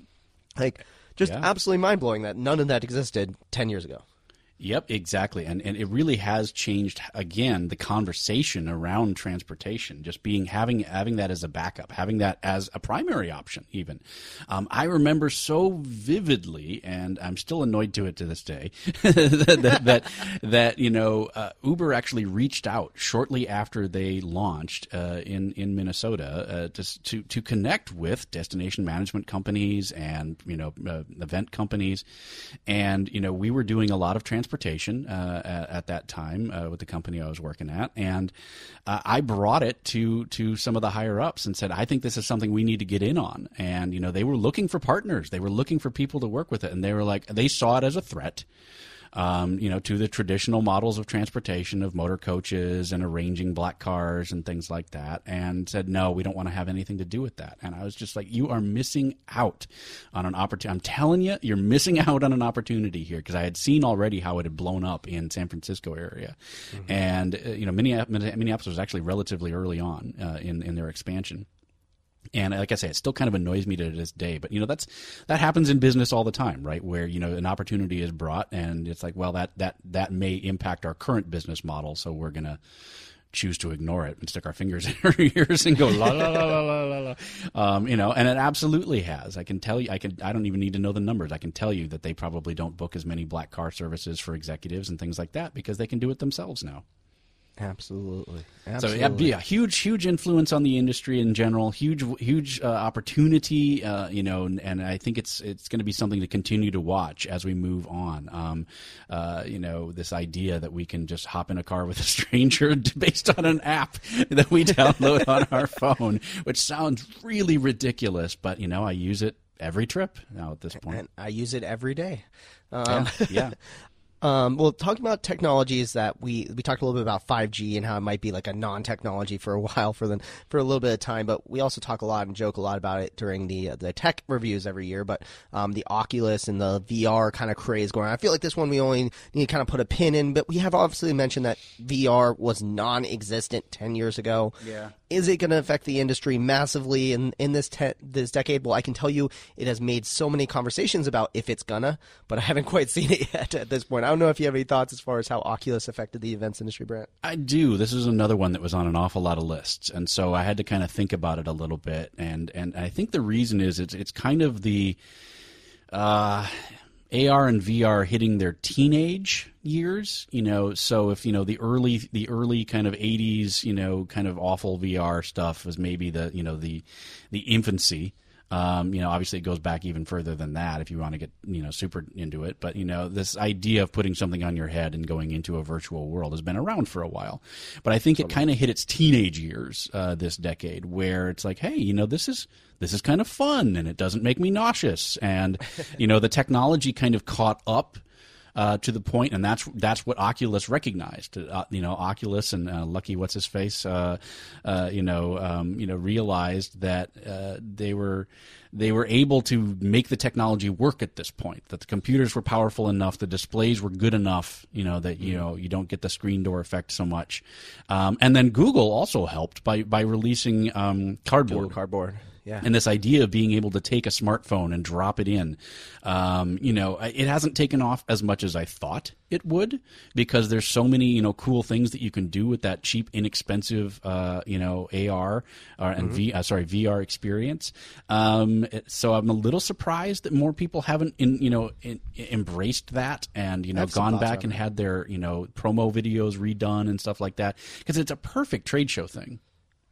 Like, just Yeah. absolutely mind blowing that none of that existed ten years ago. Yep, exactly. And and it really has changed again the conversation around transportation, just being having having that as a backup, having that as a primary option even. Um, I remember so vividly and I'm still annoyed to it to this day that, that that you know uh, Uber actually reached out shortly after they launched uh, in in Minnesota uh, to to to connect with destination management companies and you know uh, event companies, and you know we were doing a lot of transportation uh, at, at that time uh, with the company I was working at, and uh, I brought it to to some of the higher ups and said I think this is something we need to get in on, and you know they were looking for partners, they were looking for people to work with it, and they were like they saw it as a threat um, you know, to the traditional models of transportation of motor coaches and arranging black cars and things like that, and said, no, we don't want to have anything to do with that. And I was just like, you are missing out on an opportunity. I'm telling you, you're missing out on an opportunity here because I had seen already how it had blown up in San Francisco area, and uh, you know, Minneapolis, Minneapolis was actually relatively early on uh, in in their expansion. And like I say, it still kind of annoys me to this day. But you know, that's that happens in business all the time, right? Where you know an opportunity is brought, and it's like, well, that that that may impact our current business model, so we're gonna choose to ignore it and stick our fingers in our ears and go la la la la la la la. Um, you know, and it absolutely has. I can tell you, I can. I don't even need to know the numbers. I can tell you that they probably don't book as many black car services for executives and things like that because they can do it themselves now. Absolutely. So Absolutely. yeah, be a huge, huge influence on the industry in general. Huge, huge uh, opportunity. Uh, you know, and, and I think it's it's going to be something to continue to watch as we move on. Um, uh, you know, this idea that we can just hop in a car with a stranger based on an app that we download on our phone, which sounds really ridiculous, but you know, I use it every trip now at this point. and I use it every day. Um, yeah, yeah. Um, well, talking about technologies that we we talked a little bit about 5G and how it might be like a non-technology for a while for them for a little bit of time, but we also talk a lot and joke a lot about it during the uh, the tech reviews every year. But um, the Oculus and the VR kind of craze going on. I feel like this one we only need to kind of put a pin in, but we have obviously mentioned that VR was non-existent 10 years ago. Yeah. Is it going to affect the industry massively in in this te- this decade? Well, I can tell you it has made so many conversations about if it's gonna, but I haven't quite seen it yet at this point. I don't know if you have any thoughts as far as how Oculus affected the events industry, Brandt. I do. This is another one that was on an awful lot of lists, and so I had to kind of think about it a little bit. And and I think the reason is it's it's kind of the uh, AR and VR hitting their teenage years. You know, so if you know the early the early kind of '80s, you know, kind of awful VR stuff was maybe the you know the the infancy. Um, you know, obviously it goes back even further than that if you want to get, you know, super into it. But, you know, this idea of putting something on your head and going into a virtual world has been around for a while. But I think it kind of hit its teenage years, uh, this decade where it's like, hey, you know, this is, this is kind of fun and it doesn't make me nauseous. And, you know, the technology kind of caught up uh, to the point, and that's that's what Oculus recognized. Uh, you know, Oculus and uh, Luckey, what's his face, uh, uh, you know, um, you know, realized that uh, they were they were able to make the technology work at this point. That the computers were powerful enough, the displays were good enough, you know, that you know you don't get the screen door effect so much. Um, and then Google also helped by by releasing um, Cardboard. Cardboard. Yeah. And this idea of being able to take a smartphone and drop it in, um, you know, it hasn't taken off as much as I thought it would because there's so many, you know, cool things that you can do with that cheap, inexpensive, uh, you know, AR uh, and V, uh, sorry, VR experience. Um, so I'm a little surprised that more people haven't, in, you know, in, embraced that and you know gone back and had their, you know, promo videos redone and stuff like that because it's a perfect trade show thing.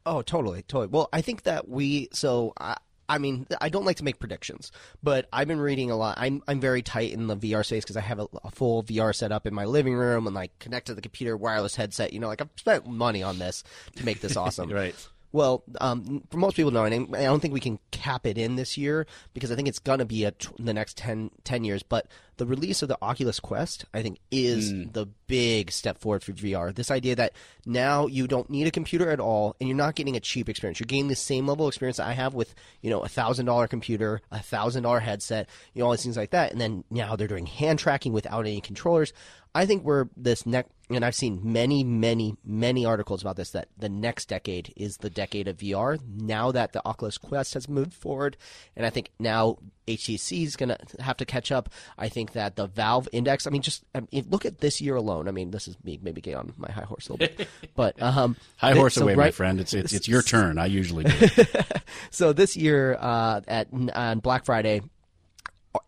Oh, totally, totally. Well, I think that we so I, I mean I don't like to make predictions, but I've been reading a lot. I'm I'm very tight in the VR space because I have a, a full VR setup in my living room and like connect to the computer wireless headset. You know, like I've spent money on this to make this awesome. Right. Well, um, for most people, no, and I don't think we can cap it in this year because I think it's going to be a t- the next 10, 10, years. But the release of the Oculus Quest, I think, is mm. the big step forward for VR. This idea that now you don't need a computer at all, and you're not getting a cheap experience. You're getting the same level of experience that I have with, you know, a thousand dollar computer, a thousand dollar headset, you know, all these things like that. And then now they're doing hand tracking without any controllers. I think we're this next, and I've seen many, many, many articles about this that the next decade is the decade of VR. Now that the Oculus Quest has moved forward, and I think now HTC is going to have to catch up. I think that the Valve Index. I mean, just I mean, look at this year alone. I mean, this is me maybe getting on my high horse a little bit, but um, high horse so, away, right, my friend. It's, it's it's your turn. I usually do. so this year uh, at on Black Friday,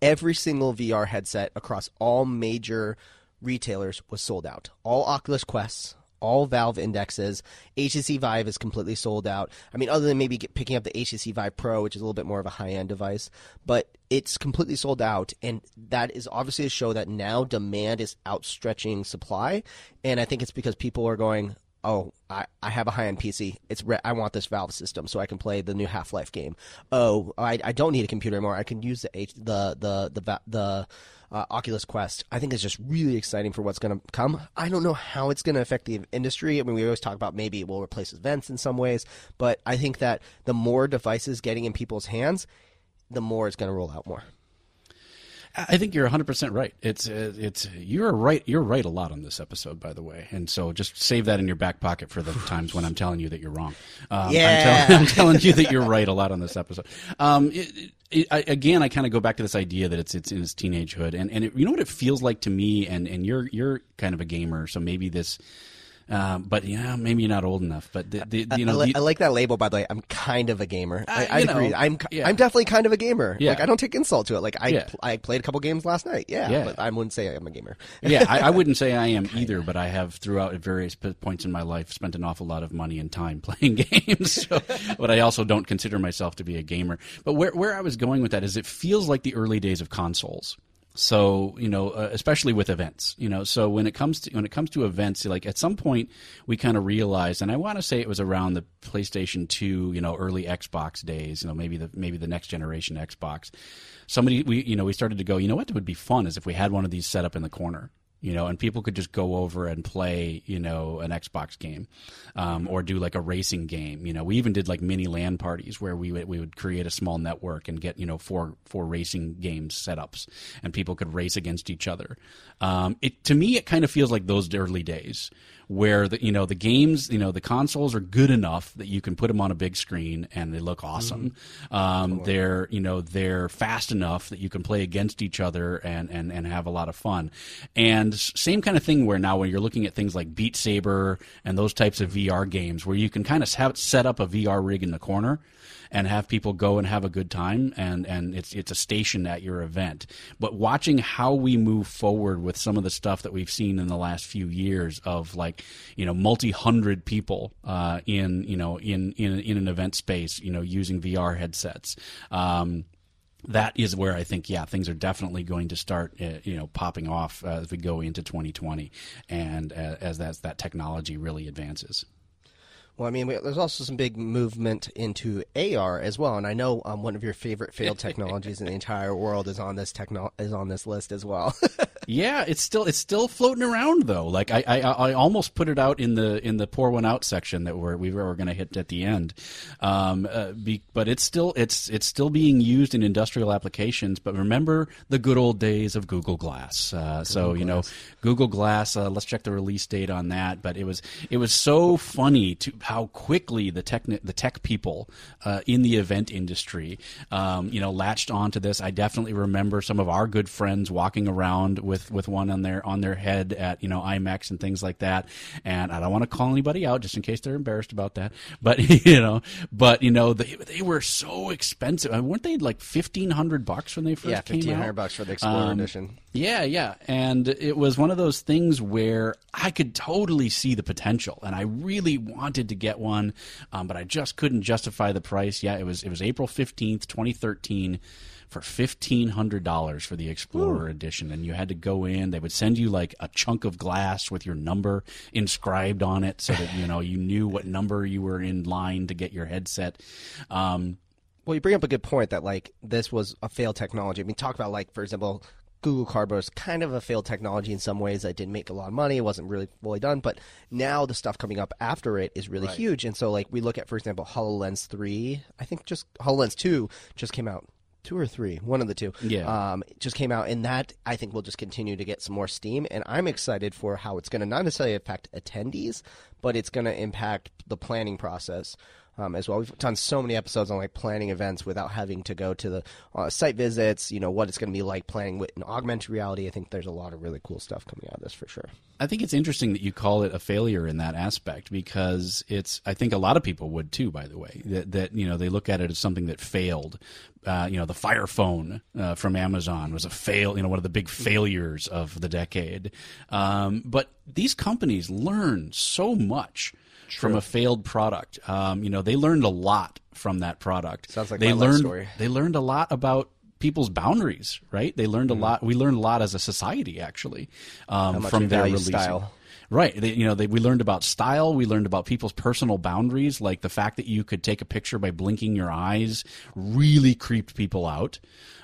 every single VR headset across all major retailers was sold out. All Oculus Quests, all Valve indexes. HTC Vive is completely sold out. I mean, other than maybe picking up the HTC Vive Pro, which is a little bit more of a high end device, but it's completely sold out. And that is obviously a show that now demand is outstretching supply. And I think it's because people are going, oh, I, I have a high end PC. It's re- I want this Valve system so I can play the new Half Life game. Oh, I, I don't need a computer anymore. I can use the H- the the the the uh, Oculus Quest. I think is just really exciting for what's going to come. I don't know how it's going to affect the industry. I mean, we always talk about maybe it will replace events in some ways, but I think that the more devices getting in people's hands, the more it's going to roll out more. I think you're 100 percent right. It's uh, it's you're right. You're right a lot on this episode, by the way. And so just save that in your back pocket for the times when I'm telling you that you're wrong. Um, yeah, I'm, tell- I'm, telling you that you're right a lot on this episode. Um, it, it, I, again, I kind of go back to this idea that it's it's in its teenagehood, and and it, you know what it feels like to me, and and you're you're kind of a gamer, so maybe this um, but yeah, maybe you're not old enough. But the, the, you know, I, I, like that label. By the way, I'm kind of a gamer. Uh, I, I agree. Know, I'm yeah. I'm definitely kind of a gamer. Yeah. Like I don't take insult to it. Like I yeah. I played a couple games last night. Yeah, yeah. but I wouldn't say I'm a gamer. yeah, I, I, wouldn't say I am either. But I have throughout at various points in my life spent an awful lot of money and time playing games. So, but I also don't consider myself to be a gamer. But where where I was going with that is, it feels like the early days of consoles. So you know, uh, especially with events, you know. So when it comes to when it comes to events, like at some point we kind of realized, and I want to say it was around the PlayStation Two, you know, early Xbox days, you know, maybe the maybe the next generation Xbox. Somebody we you know we started to go, you know what would be fun is if we had one of these set up in the corner you know, and people could just go over and play, you know, an Xbox game, um, or do like a racing game. You know, we even did like mini LAN parties where we would, we would create a small network and get you know four four racing games setups, and people could race against each other. Um, it to me, it kind of feels like those early days where the you know the games you know the consoles are good enough that you can put them on a big screen and they look awesome. Mm-hmm. Um, they're you know they're fast enough that you can play against each other and and and have a lot of fun. And same kind of thing where now when you're looking at things like Beat Saber and those types of VR games where you can kind of have set up a VR rig in the corner and have people go and have a good time and and it's it's a station at your event but watching how we move forward with some of the stuff that we've seen in the last few years of like you know multi hundred people uh, in you know in, in in an event space you know using VR headsets um, that is where I think, yeah, things are definitely going to start, uh, you know, popping off uh, as we go into 2020, and uh, as that that technology really advances. Well, I mean, there's also some big movement into AR as well, and I know um, one of your favorite failed technologies in the entire world is on this techno- is on this list as well. yeah, it's still it's still floating around though. Like I, I, I almost put it out in the in the pour one out section that we're we were going to hit at the end, um, uh, be, but it's still it's it's still being used in industrial applications. But remember the good old days of Google Glass. Uh, Google so Glass. you know Google Glass. Uh, let's check the release date on that. But it was it was so funny to how quickly the tech the tech people uh, in the event industry, um, you know, latched onto this. I definitely remember some of our good friends walking around with with one on their on their head at you know IMEX and things like that. And I don't want to call anybody out just in case they're embarrassed about that. But you know, but you know, they, they were so expensive. I mean, weren't they like fifteen hundred bucks when they first yeah, came out? Yeah, fifteen hundred bucks for the Explorer um, edition. Yeah, yeah, and it was one of those things where I could totally see the potential, and I really wanted to get one, um, but I just couldn't justify the price. Yeah, it was it was April fifteenth, twenty thirteen for fifteen hundred dollars for the Explorer Ooh. edition, and you had to go in. They would send you like a chunk of glass with your number inscribed on it, so that you know you knew what number you were in line to get your headset. Um, well, you bring up a good point that like this was a failed technology. I mean, talk about like for example, Google Cardboard is kind of a failed technology in some ways that didn't make a lot of money. It wasn't really fully done, but now the stuff coming up after it is really right. huge. And so, like, we look at, for example, HoloLens 3. I think just HoloLens 2 just came out. Two or three, one of the two. Yeah. Um, just came out, and that I think will just continue to get some more steam. And I'm excited for how it's going to not necessarily affect attendees, but it's going to impact the planning process um, as well. We've done so many episodes on like planning events without having to go to the uh, site visits. You know what it's going to be like planning with an augmented reality. I think there's a lot of really cool stuff coming out of this for sure. I think it's interesting that you call it a failure in that aspect because it's. I think a lot of people would too. By the way, that that you know they look at it as something that failed. Uh, you know, the Fire Phone uh, from Amazon was a fail. You know, one of the big failures of the decade. Um, but these companies learn so much True. from a failed product. Um, you know, they learned a lot from that product. Sounds like they learned. story. They learned a lot about people's boundaries. Right? They learned mm-hmm. a lot. We learned a lot as a society, actually, um, from their release. Style. Right. They, you know, they, we learned about style. We learned about people's personal boundaries, like the fact that you could take a picture by blinking your eyes really creeped people out.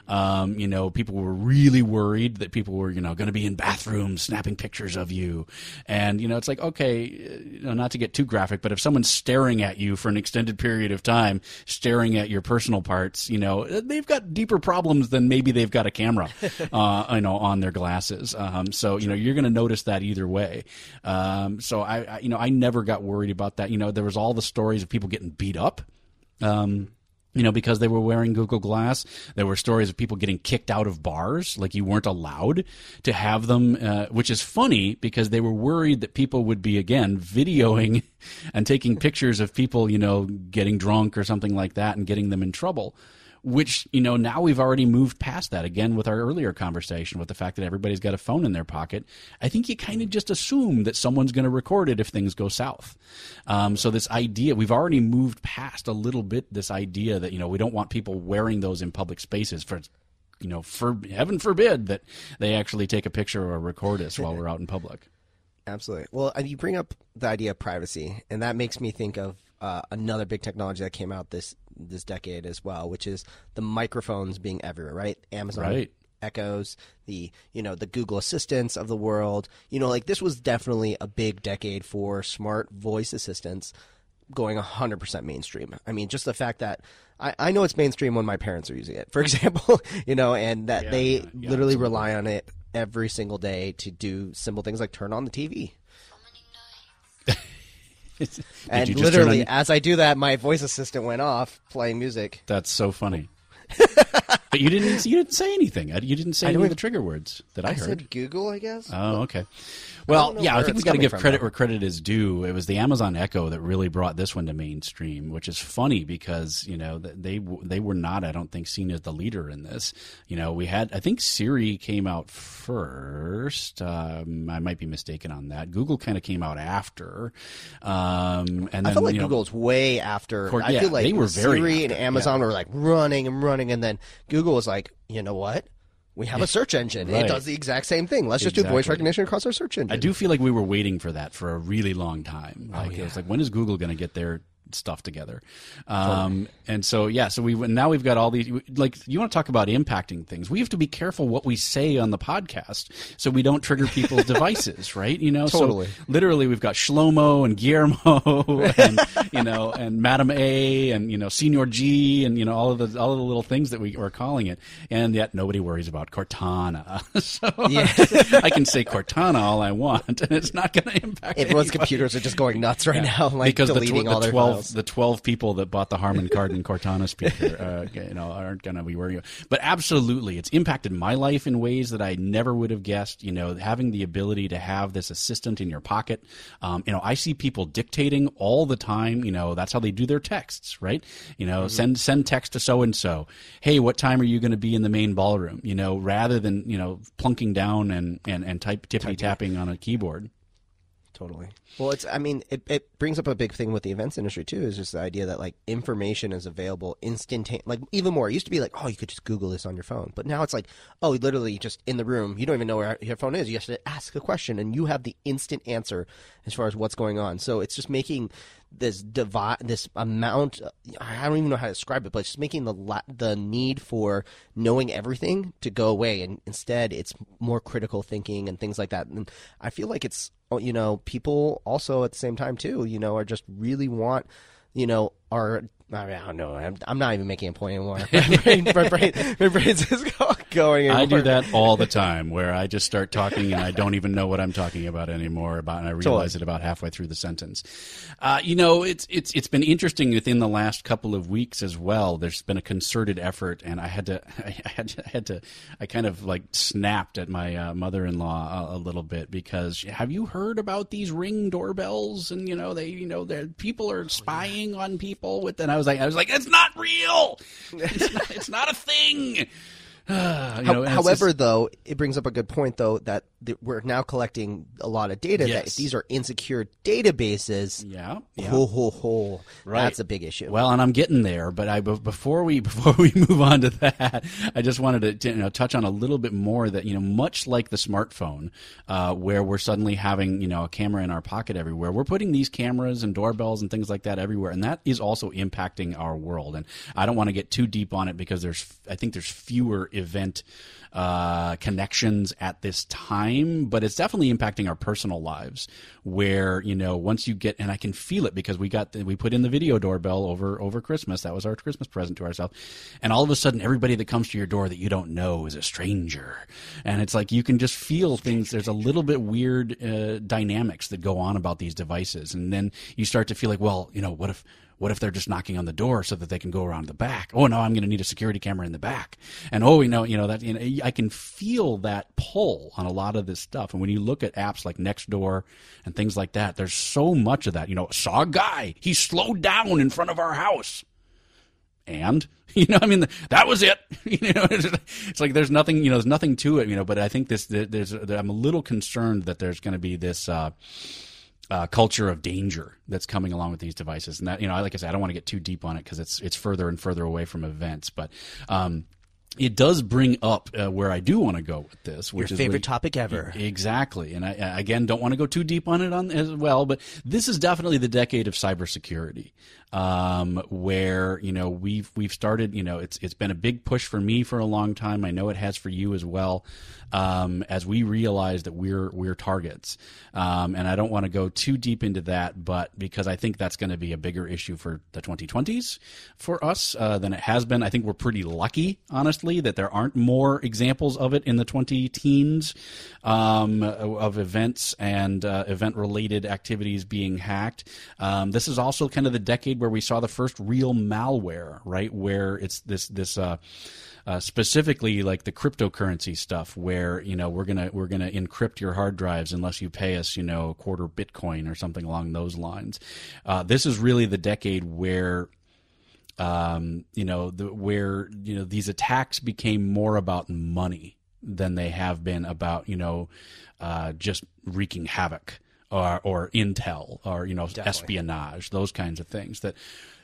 Um, you know, people were really worried that people were, you know, going to be in bathrooms snapping pictures of you. And, you know, it's like, okay, you know, not to get too graphic, but if someone's staring at you for an extended period of time, staring at your personal parts, you know, they've got deeper problems than maybe they've got a camera, uh, you know, on their glasses. Um, so, you know, you're going to notice that either way. Um, so I, I, you know, I never got worried about that. You know, there was all the stories of people getting beat up. Um, you know, because they were wearing Google Glass. There were stories of people getting kicked out of bars, like you weren't allowed to have them, uh, which is funny because they were worried that people would be, again, videoing and taking pictures of people, you know, getting drunk or something like that and getting them in trouble which you know now we've already moved past that again with our earlier conversation with the fact that everybody's got a phone in their pocket. I think you kind of just assume that someone's going to record it if things go south. Um, so this idea we've already moved past a little bit this idea that you know we don't want people wearing those in public spaces for you know for heaven forbid that they actually take a picture or record us while we're out in public. Absolutely. Well you bring up the idea of privacy and that makes me think of uh, another big technology that came out this this decade as well, which is the microphones being everywhere, right? Amazon right. Echoes, the you know the Google Assistants of the world. You know, like this was definitely a big decade for smart voice assistants going 100% mainstream. I mean, just the fact that I, I know it's mainstream when my parents are using it, for example, you know, and that yeah, they yeah, yeah, literally absolutely. rely on it every single day to do simple things like turn on the TV. and literally, as I do that, my voice assistant went off playing music. That's so funny. but you didn't. You didn't say anything. Uh, you didn't say any of the trigger words that I, I heard. said Google, I guess. Oh, okay. Well, yeah, I think we got to give credit where credit is due. It was the Amazon Echo that really brought this one to mainstream, which is funny because you know they they were not, I don't think, seen as the leader in this. You know, we had I think Siri came out first. Um, I might be mistaken on that. Google kind of came out after, um, and then, I feel like you know, Google's way after. Course, I yeah, feel like they were very Siri after, and Amazon yeah. were like running and running, and then Google was like, you know what? We have a search engine. Right. It does the exact same thing. Let's just do voice recognition across our search engine. I do feel like we were waiting for that for a really long time. Like oh, yeah. it was like, when is Google going to get their stuff together. Um, and so, yeah, so we now we've got all these. Like, you want to talk about impacting things? We have to be careful what we say on the podcast so we don't trigger people's devices, right? You know, totally. So literally, we've got Shlomo and Guillermo, and you know, and Madam A, and you know, Senior G, and you know, all of the all of the little things that we are calling it, and yet nobody worries about Cortana. so yeah. I can say Cortana all I want, and it's not going to impact. Everyone's anybody. computers are just going nuts right yeah. now, like because deleting the, tw- all the their 12 files. the twelve people that bought the Harman Kardon Cortana speaker, uh, you know, aren't going to be worrying. But absolutely, it's impacted my life in ways that I never would have guessed. You know, having the ability to have this assistant in your pocket. Um, you know, I see people dictating all the time. You know, that's how they do their texts, right? You know, mm-hmm. send send text to so and so. Hey, what time are you going to be in the main ballroom? You know, rather than you know plunking down and and and type tippity tapping on a keyboard. Totally. Well, it's. I mean, it, it brings up a big thing with the events industry too. Is just the idea that like information is available instantaneously. Like even more. It used to be like, oh, you could just Google this on your phone, but now it's like, oh, literally just in the room. You don't even know where your phone is. You have to ask a question, and you have the instant answer as far as what's going on. So it's just making this divide, this amount. I don't even know how to describe it, but it's just making the la- the need for knowing everything to go away, and instead it's more critical thinking and things like that. And I feel like it's you know people also at the same time too, you know, are just really want you know are I, mean, I don't know. I'm, I'm, not even making a point anymore. my, brain, my, brain, my brain's just going. Anymore. I do that all the time, where I just start talking and I don't even know what I'm talking about anymore. About and I realize totally. it about halfway through the sentence. Uh, you know, it's it's it's been interesting within the last couple of weeks as well. There's been a concerted effort, and I had to I had to, I had to I kind of like snapped at my uh, mother-in-law a, a, little bit because have you heard about these ring doorbells? And you know they you know that people are spying on people with and I was like, I was like, it's not real. It's not, it's not a thing. know, However, just, though, it brings up a good point, though, that we're now collecting a lot of data. Yes. That these are insecure databases, yeah, yeah. Ho, ho, ho, right. that's a big issue. Well, and I'm getting there, but I before we before we move on to that, I just wanted to you know touch on a little bit more that you know much like the smartphone, uh, where we're suddenly having you know a camera in our pocket everywhere, we're putting these cameras and doorbells and things like that everywhere, and that is also impacting our world. And I don't want to get too deep on it because there's I think there's fewer event uh, connections at this time, but it's definitely impacting our personal lives. Where you know, once you get, and I can feel it because we got the, we put in the video doorbell over over Christmas. That was our Christmas present to ourselves, and all of a sudden, everybody that comes to your door that you don't know is a stranger, and it's like you can just feel things. There's a little bit weird uh, dynamics that go on about these devices, and then you start to feel like, well, you know, what if what if they're just knocking on the door so that they can go around the back? Oh no, I'm going to need a security camera in the back. And oh, you know, you know that you know, I can feel that pull on a lot of this stuff. And when you look at apps like Nextdoor and things like that, there's so much of that. You know, saw a guy, he slowed down in front of our house. And you know, I mean, that was it. You know, it's like there's nothing, you know, there's nothing to it, you know. But I think this, there's, I'm a little concerned that there's going to be this, uh, uh, culture of danger that's coming along with these devices. And that, you know, like I said, I don't want to get too deep on it because it's it's further and further away from events. But um, it does bring up uh, where I do want to go with this, which Your is favorite topic ever. Exactly, and I again don't want to go too deep on it on as well, but this is definitely the decade of cybersecurity um, where you know we've we've started. You know, it's it's been a big push for me for a long time. I know it has for you as well. Um, as we realize that we're we're targets, um, and I don't want to go too deep into that, but because I think that's going to be a bigger issue for the 2020s for us uh, than it has been. I think we're pretty lucky, honestly, that there aren't more examples of it in the 20 teens um, of events and uh, event related activities being hacked. Um, this is also kind of the decade where we saw the first real malware, right? Where it's this this uh, uh, specifically like the cryptocurrency stuff, where you know we're gonna we're gonna encrypt your hard drives unless you pay us, you know, a quarter Bitcoin or something along those lines. Uh, this is really the decade where um, you know, the, where you know these attacks became more about money than they have been about you know uh, just wreaking havoc or or intel or you know Definitely. espionage, those kinds of things. That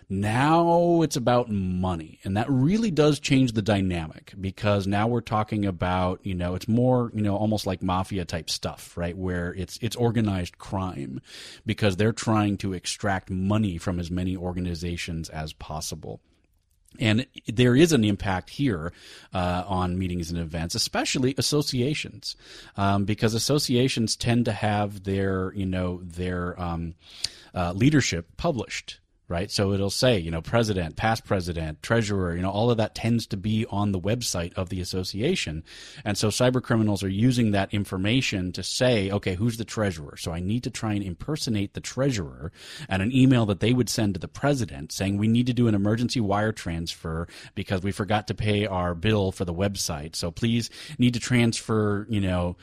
now it's about money, and that really does change the dynamic because now we're talking about you know it's more you know almost like mafia type stuff, right? Where it's it's organized crime because they're trying to extract money from as many organizations as possible. And there is an impact here uh, on meetings and events, especially associations, um, because associations tend to have their, you know, their um, uh, leadership published right? So it'll say, you know, president, past president, treasurer, you know, all of that tends to be on the website of the association. And so cyber criminals are using that information to say, okay, who's the treasurer? So I need to try and impersonate the treasurer and an email that they would send to the president saying we need to do an emergency wire transfer because we forgot to pay our bill for the website. So please need to transfer, you know,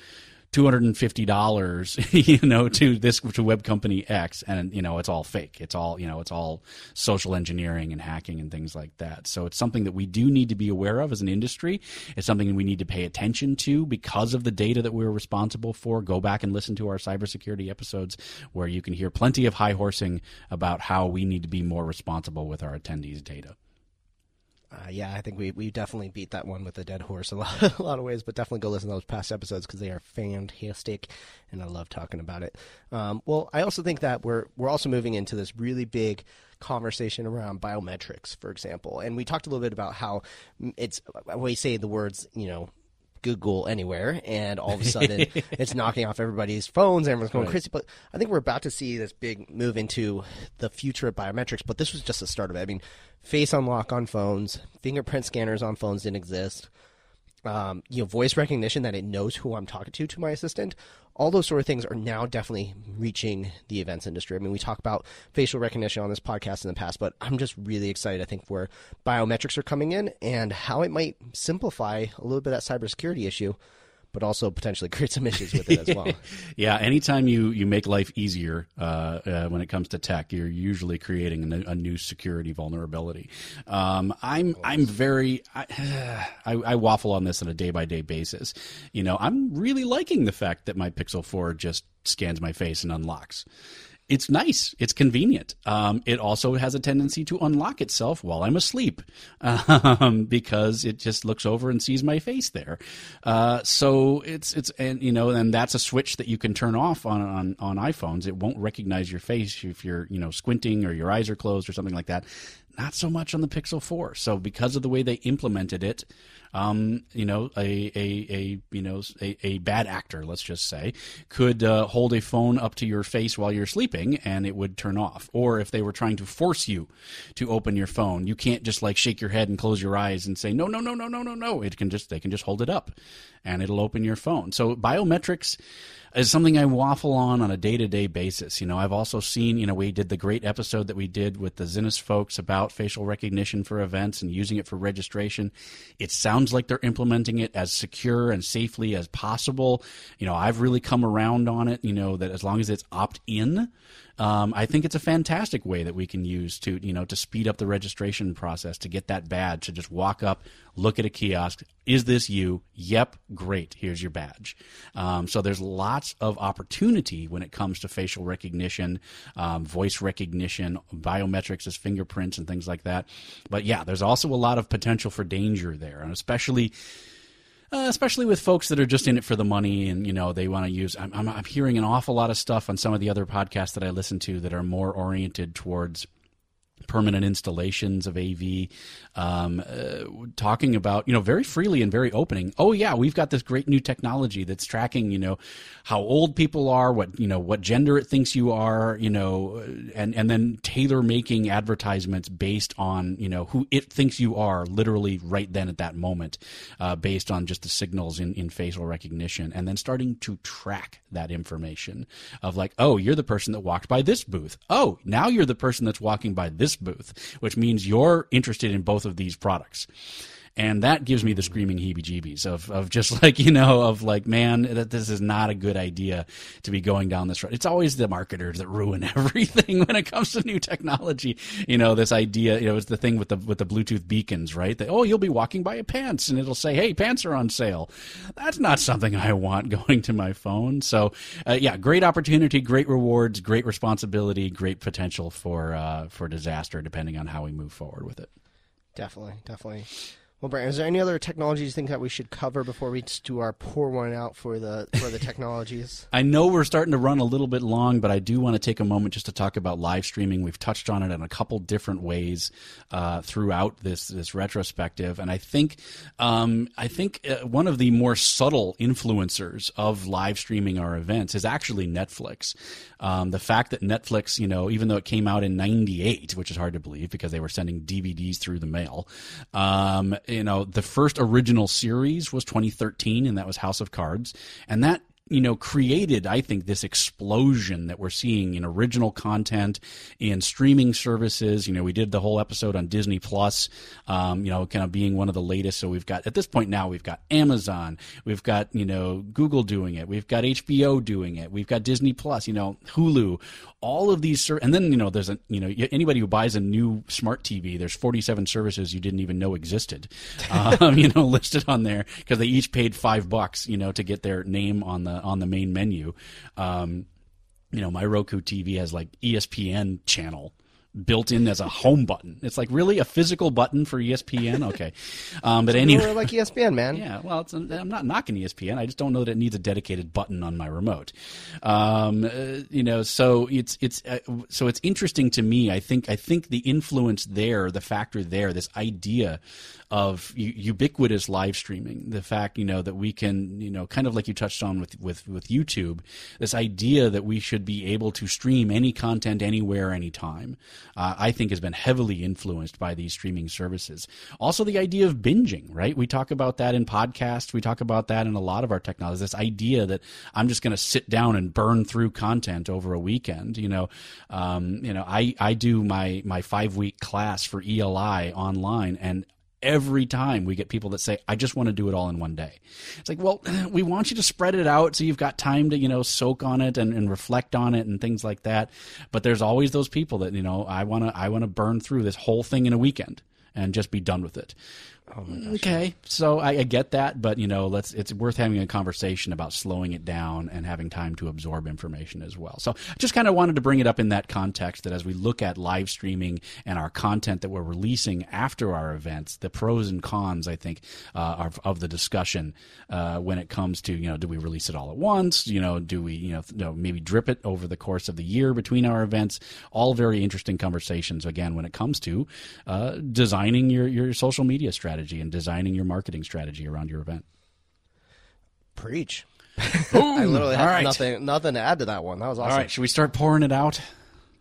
two hundred and fifty dollars, you know, to this to web company X, and you know, it's all fake. It's all you know, it's all social engineering and hacking and things like that. So it's something that we do need to be aware of as an industry. It's something we need to pay attention to because of the data that we're responsible for. Go back and listen to our cybersecurity episodes where you can hear plenty of high horsing about how we need to be more responsible with our attendees' data. Uh, yeah, I think we, we definitely beat that one with a dead horse a lot, a lot of ways, but definitely go listen to those past episodes because they are fantastic, and I love talking about it. Um, well, I also think that we're we're also moving into this really big conversation around biometrics, for example, and we talked a little bit about how it's we say the words, you know, Google anywhere, and all of a sudden it's knocking off everybody's phones. Everyone's going right. crazy. But I think we're about to see this big move into the future of biometrics. But this was just the start of it. I mean, face unlock on phones, fingerprint scanners on phones didn't exist um, you know, voice recognition that it knows who I'm talking to to my assistant. All those sort of things are now definitely reaching the events industry. I mean, we talk about facial recognition on this podcast in the past, but I'm just really excited. I think where biometrics are coming in and how it might simplify a little bit that cybersecurity issue but also potentially create some issues with it as well. yeah, anytime you, you make life easier uh, uh, when it comes to tech, you're usually creating a, a new security vulnerability. Um, I'm I'm very I, I, I, waffle on this on a day by day basis. You know, I'm really liking the fact that my Pixel 4 just scans my face and unlocks it's nice. It's convenient. Um, it also has a tendency to unlock itself while I'm asleep um, because it just looks over and sees my face there. Uh, so it's it's and you know and that's a switch that you can turn off on, on on iPhones. It won't recognize your face if you're you know squinting or your eyes are closed or something like that. Not so much on the Pixel 4. So because of the way they implemented it, um, you know, a, a, a you know a, a, bad actor, let's just say, could uh, hold a phone up to your face while you're sleeping and it would turn off. Or if they were trying to force you to open your phone, you can't just like shake your head and close your eyes and say no, no, no, no, no, no, no. It can just they can just hold it up, and it'll open your phone. So biometrics is something I waffle on on a day to day basis. You know, I've also seen, you know, we did the great episode that we did with the Zenus folks about facial recognition for events and using it for registration. It sounds like they're implementing it as secure and safely as possible. You know, I've really come around on it, you know, that as long as it's opt in, um, I think it's a fantastic way that we can use to you know to speed up the registration process to get that badge to just walk up, look at a kiosk. Is this you? Yep, great. Here's your badge. Um, so there's lots of opportunity when it comes to facial recognition, um, voice recognition, biometrics as fingerprints and things like that. But yeah, there's also a lot of potential for danger there, and especially uh, especially with folks that are just in it for the money and you know they want to use I'm, I'm, I'm hearing an awful lot of stuff on some of the other podcasts that i listen to that are more oriented towards permanent installations of AV, um, uh, talking about you know very freely and very opening. Oh yeah, we've got this great new technology that's tracking you know how old people are, what you know what gender it thinks you are, you know, and and then tailor making advertisements based on you know who it thinks you are, literally right then at that moment, uh, based on just the signals in in facial recognition, and then starting to track that information of like, oh, you're the person that walked by this booth. Oh, now you're the person that's walking by this booth, which means you're interested in both of these products. And that gives me the screaming heebie-jeebies of, of just like you know of like man that this is not a good idea to be going down this road. It's always the marketers that ruin everything when it comes to new technology. You know this idea you know it's the thing with the with the bluetooth beacons right? That oh you'll be walking by a pants and it'll say hey pants are on sale. That's not something i want going to my phone. So uh, yeah great opportunity great rewards great responsibility great potential for uh, for disaster depending on how we move forward with it definitely definitely well, Brandt, is there any other technologies you think that we should cover before we do our pour one out for the for the technologies? I know we're starting to run a little bit long, but I do want to take a moment just to talk about live streaming. We've touched on it in a couple different ways uh, throughout this this retrospective, and I think um, I think uh, one of the more subtle influencers of live streaming our events is actually Netflix. Um, the fact that Netflix, you know, even though it came out in '98, which is hard to believe because they were sending DVDs through the mail. Um, you know, the first original series was 2013, and that was House of Cards, and that you know, created, I think, this explosion that we're seeing in original content, in streaming services. You know, we did the whole episode on Disney Plus, um, you know, kind of being one of the latest. So we've got, at this point now, we've got Amazon, we've got, you know, Google doing it, we've got HBO doing it, we've got Disney Plus, you know, Hulu, all of these, ser- and then, you know, there's a, you know, anybody who buys a new smart TV, there's 47 services you didn't even know existed, um, you know, listed on there because they each paid five bucks, you know, to get their name on the, on the main menu. Um, you know, my Roku TV has like ESPN channel built in as a home button. It's like really a physical button for ESPN. Okay, um, but anyway, like ESPN, man. Yeah, well, I'm not knocking ESPN. I just don't know that it needs a dedicated button on my remote. Um, uh, you know, so it's it's uh, so it's interesting to me. I think I think the influence there, the factor there, this idea of ubiquitous live streaming, the fact you know that we can you know kind of like you touched on with with with YouTube, this idea that we should be able to stream any content anywhere, anytime, uh, I think has been heavily influenced by these streaming services. Also, the idea of binging, right? We talk about that in podcasts. We talk about that in a lot of our technologies. This idea that I'm just going to sit down and burn through content over a weekend. You know, um, you know, I I do my my five week class for ELI online and every time we get people that say i just want to do it all in one day. It's like well we want you to spread it out so you've got time to you know soak on it and, and reflect on it and things like that. But there's always those people that you know i want to i want to burn through this whole thing in a weekend and just be done with it Oh okay, so I, I, get that, but you know, let's it's worth having a conversation about slowing it down and having time to absorb information as well. So, just kind of wanted to bring it up in that context that as we look at live streaming and our content that we're releasing after our events, the pros and cons, I think, uh, of, of the discussion uh, when it comes to you know, do we release it all at once? You know, do we you know, you know maybe drip it over the course of the year between our events? All very interesting conversations. Again, when it comes to uh, designing your your social media strategy strategy and designing your marketing strategy around your event. Preach. I literally have right. nothing nothing to add to that one. That was awesome. All right, should we start pouring it out?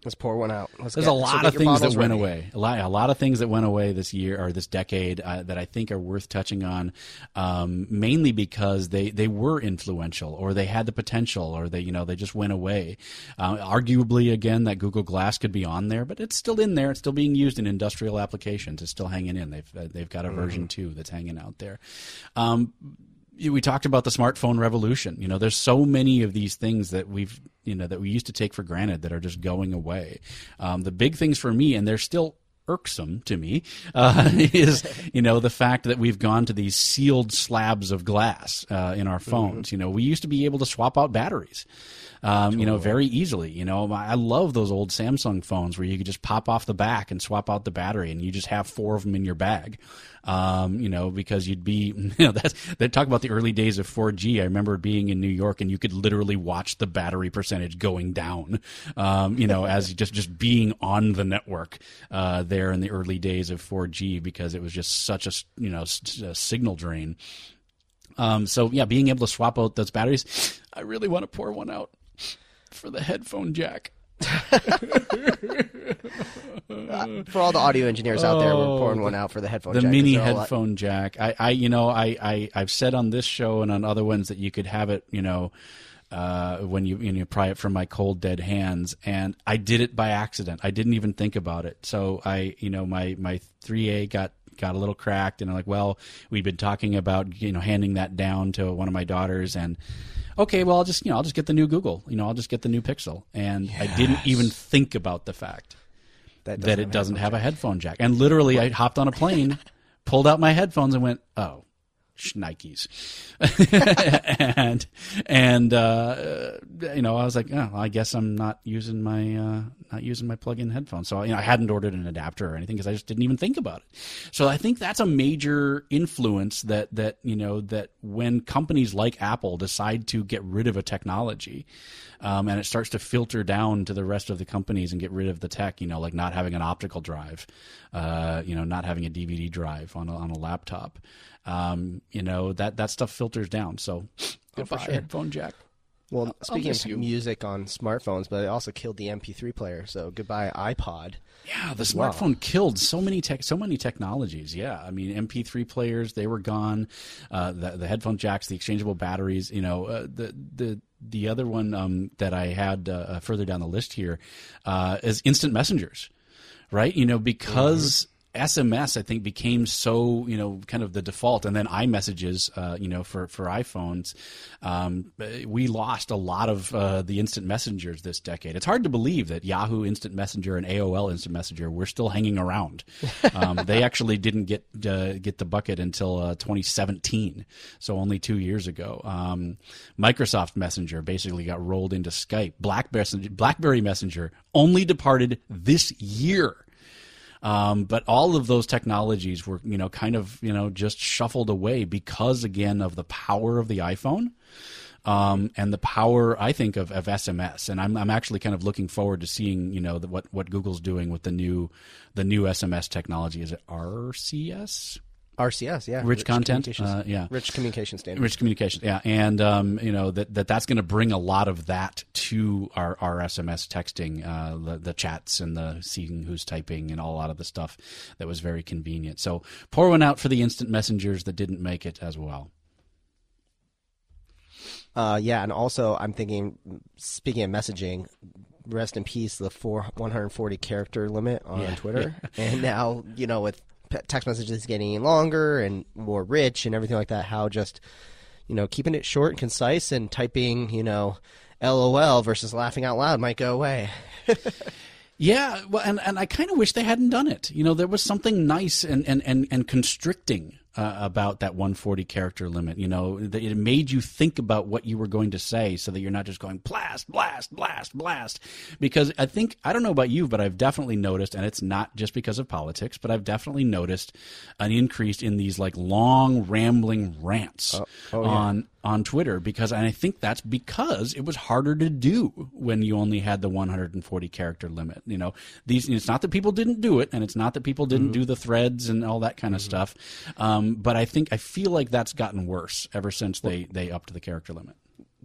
Let's pour one out. Let's There's get, a lot so of things that ready. went away. A lot, a lot of things that went away this year or this decade uh, that I think are worth touching on, um, mainly because they, they were influential or they had the potential or they you know they just went away. Uh, arguably, again, that Google Glass could be on there, but it's still in there. It's still being used in industrial applications. It's still hanging in. They've uh, they've got a mm-hmm. version two that's hanging out there. Um, we talked about the smartphone revolution. You know, there's so many of these things that we've, you know, that we used to take for granted that are just going away. Um, the big things for me, and they're still irksome to me uh, is you know the fact that we've gone to these sealed slabs of glass uh, in our phones. Mm-hmm. You know, we used to be able to swap out batteries. Um, totally. You know, very easily. You know, I love those old Samsung phones where you could just pop off the back and swap out the battery, and you just have four of them in your bag. Um, you know, because you'd be, you know, that's, they talk about the early days of 4G. I remember being in New York and you could literally watch the battery percentage going down, um, you know, as just, just being on the network, uh, there in the early days of 4G because it was just such a, you know, a signal drain. Um, so yeah, being able to swap out those batteries, I really want to pour one out for the headphone jack. For all the audio engineers out there, we're pouring one out for the headphone the jack. mini headphone jack. I, I, you know, I, I, I've said on this show and on other ones that you could have it, you know, uh, when you when you know pry it from my cold dead hands, and I did it by accident. I didn't even think about it. So I, you know, my my 3A got got a little cracked, and I'm like, well, we've been talking about you know handing that down to one of my daughters, and okay, well, I'll just you know I'll just get the new Google. You know, I'll just get the new Pixel, and yes. I didn't even think about the fact that, that it doesn't have a headphone jack. And literally, I hopped on a plane, pulled out my headphones, and went, oh. Nikes, and and uh, you know I was like, oh, I guess I'm not using my uh, not using my plug-in headphones. So you know I hadn't ordered an adapter or anything because I just didn't even think about it. So I think that's a major influence that that you know that when companies like Apple decide to get rid of a technology, um, and it starts to filter down to the rest of the companies and get rid of the tech, you know, like not having an optical drive, uh, you know, not having a DVD drive on a, on a laptop. Um, you know that that stuff filters down. So Good for sure. headphone jack. Well, speaking miss of you. music on smartphones, but it also killed the MP3 player. So goodbye iPod. Yeah, the well. smartphone killed so many tech, so many technologies. Yeah, I mean, MP3 players they were gone. Uh, the the headphone jacks, the exchangeable batteries. You know, uh, the the the other one um, that I had uh, further down the list here uh, is instant messengers, right? You know, because. SMS, I think, became so you know kind of the default, and then iMessages, uh, you know, for for iPhones, um, we lost a lot of uh, the instant messengers this decade. It's hard to believe that Yahoo Instant Messenger and AOL Instant Messenger were still hanging around. Um, they actually didn't get uh, get the bucket until uh, 2017, so only two years ago. Um, Microsoft Messenger basically got rolled into Skype. BlackBerry BlackBerry Messenger only departed this year. Um, but all of those technologies were, you know, kind of, you know, just shuffled away because, again, of the power of the iPhone. Um, and the power, I think, of, of SMS, and I'm, I'm actually kind of looking forward to seeing, you know, the, what what Google's doing with the new the new SMS technology. Is it RCS? RCS, yeah. Rich content? Uh, yeah. Rich communication standard. Rich communication, yeah, and um, you know that, that that's going to bring a lot of that to our, our SMS texting, uh, the, the chats and the seeing who's typing and all a lot of the stuff that was very convenient. So pour one out for the instant messengers that didn't make it as well. Uh, yeah, and also I'm thinking, speaking of messaging, rest in peace the four 140 character limit on Yeah. Twitter, and now you know with text messages getting longer and more rich and everything like that, how just you know keeping it short and concise and typing you know LOL versus laughing out loud might go away. Yeah, well, and, and I kind of wish they hadn't done it. You know, there was something nice and and and, and constricting uh, about that 140 character limit. You know, that it made you think about what you were going to say, so that you're not just going blast, blast, blast, blast. Because I think I don't know about you, but I've definitely noticed, and it's not just because of politics, but I've definitely noticed an increase in these like long rambling rants oh, yeah. on on Twitter because and I think that's because it was harder to do when you only had the 140 character limit. You know, these it's not that people didn't do it, and it's not that people didn't do the threads and all that kind of stuff. Um, but I think I feel like that's gotten worse ever since they they upped the character limit.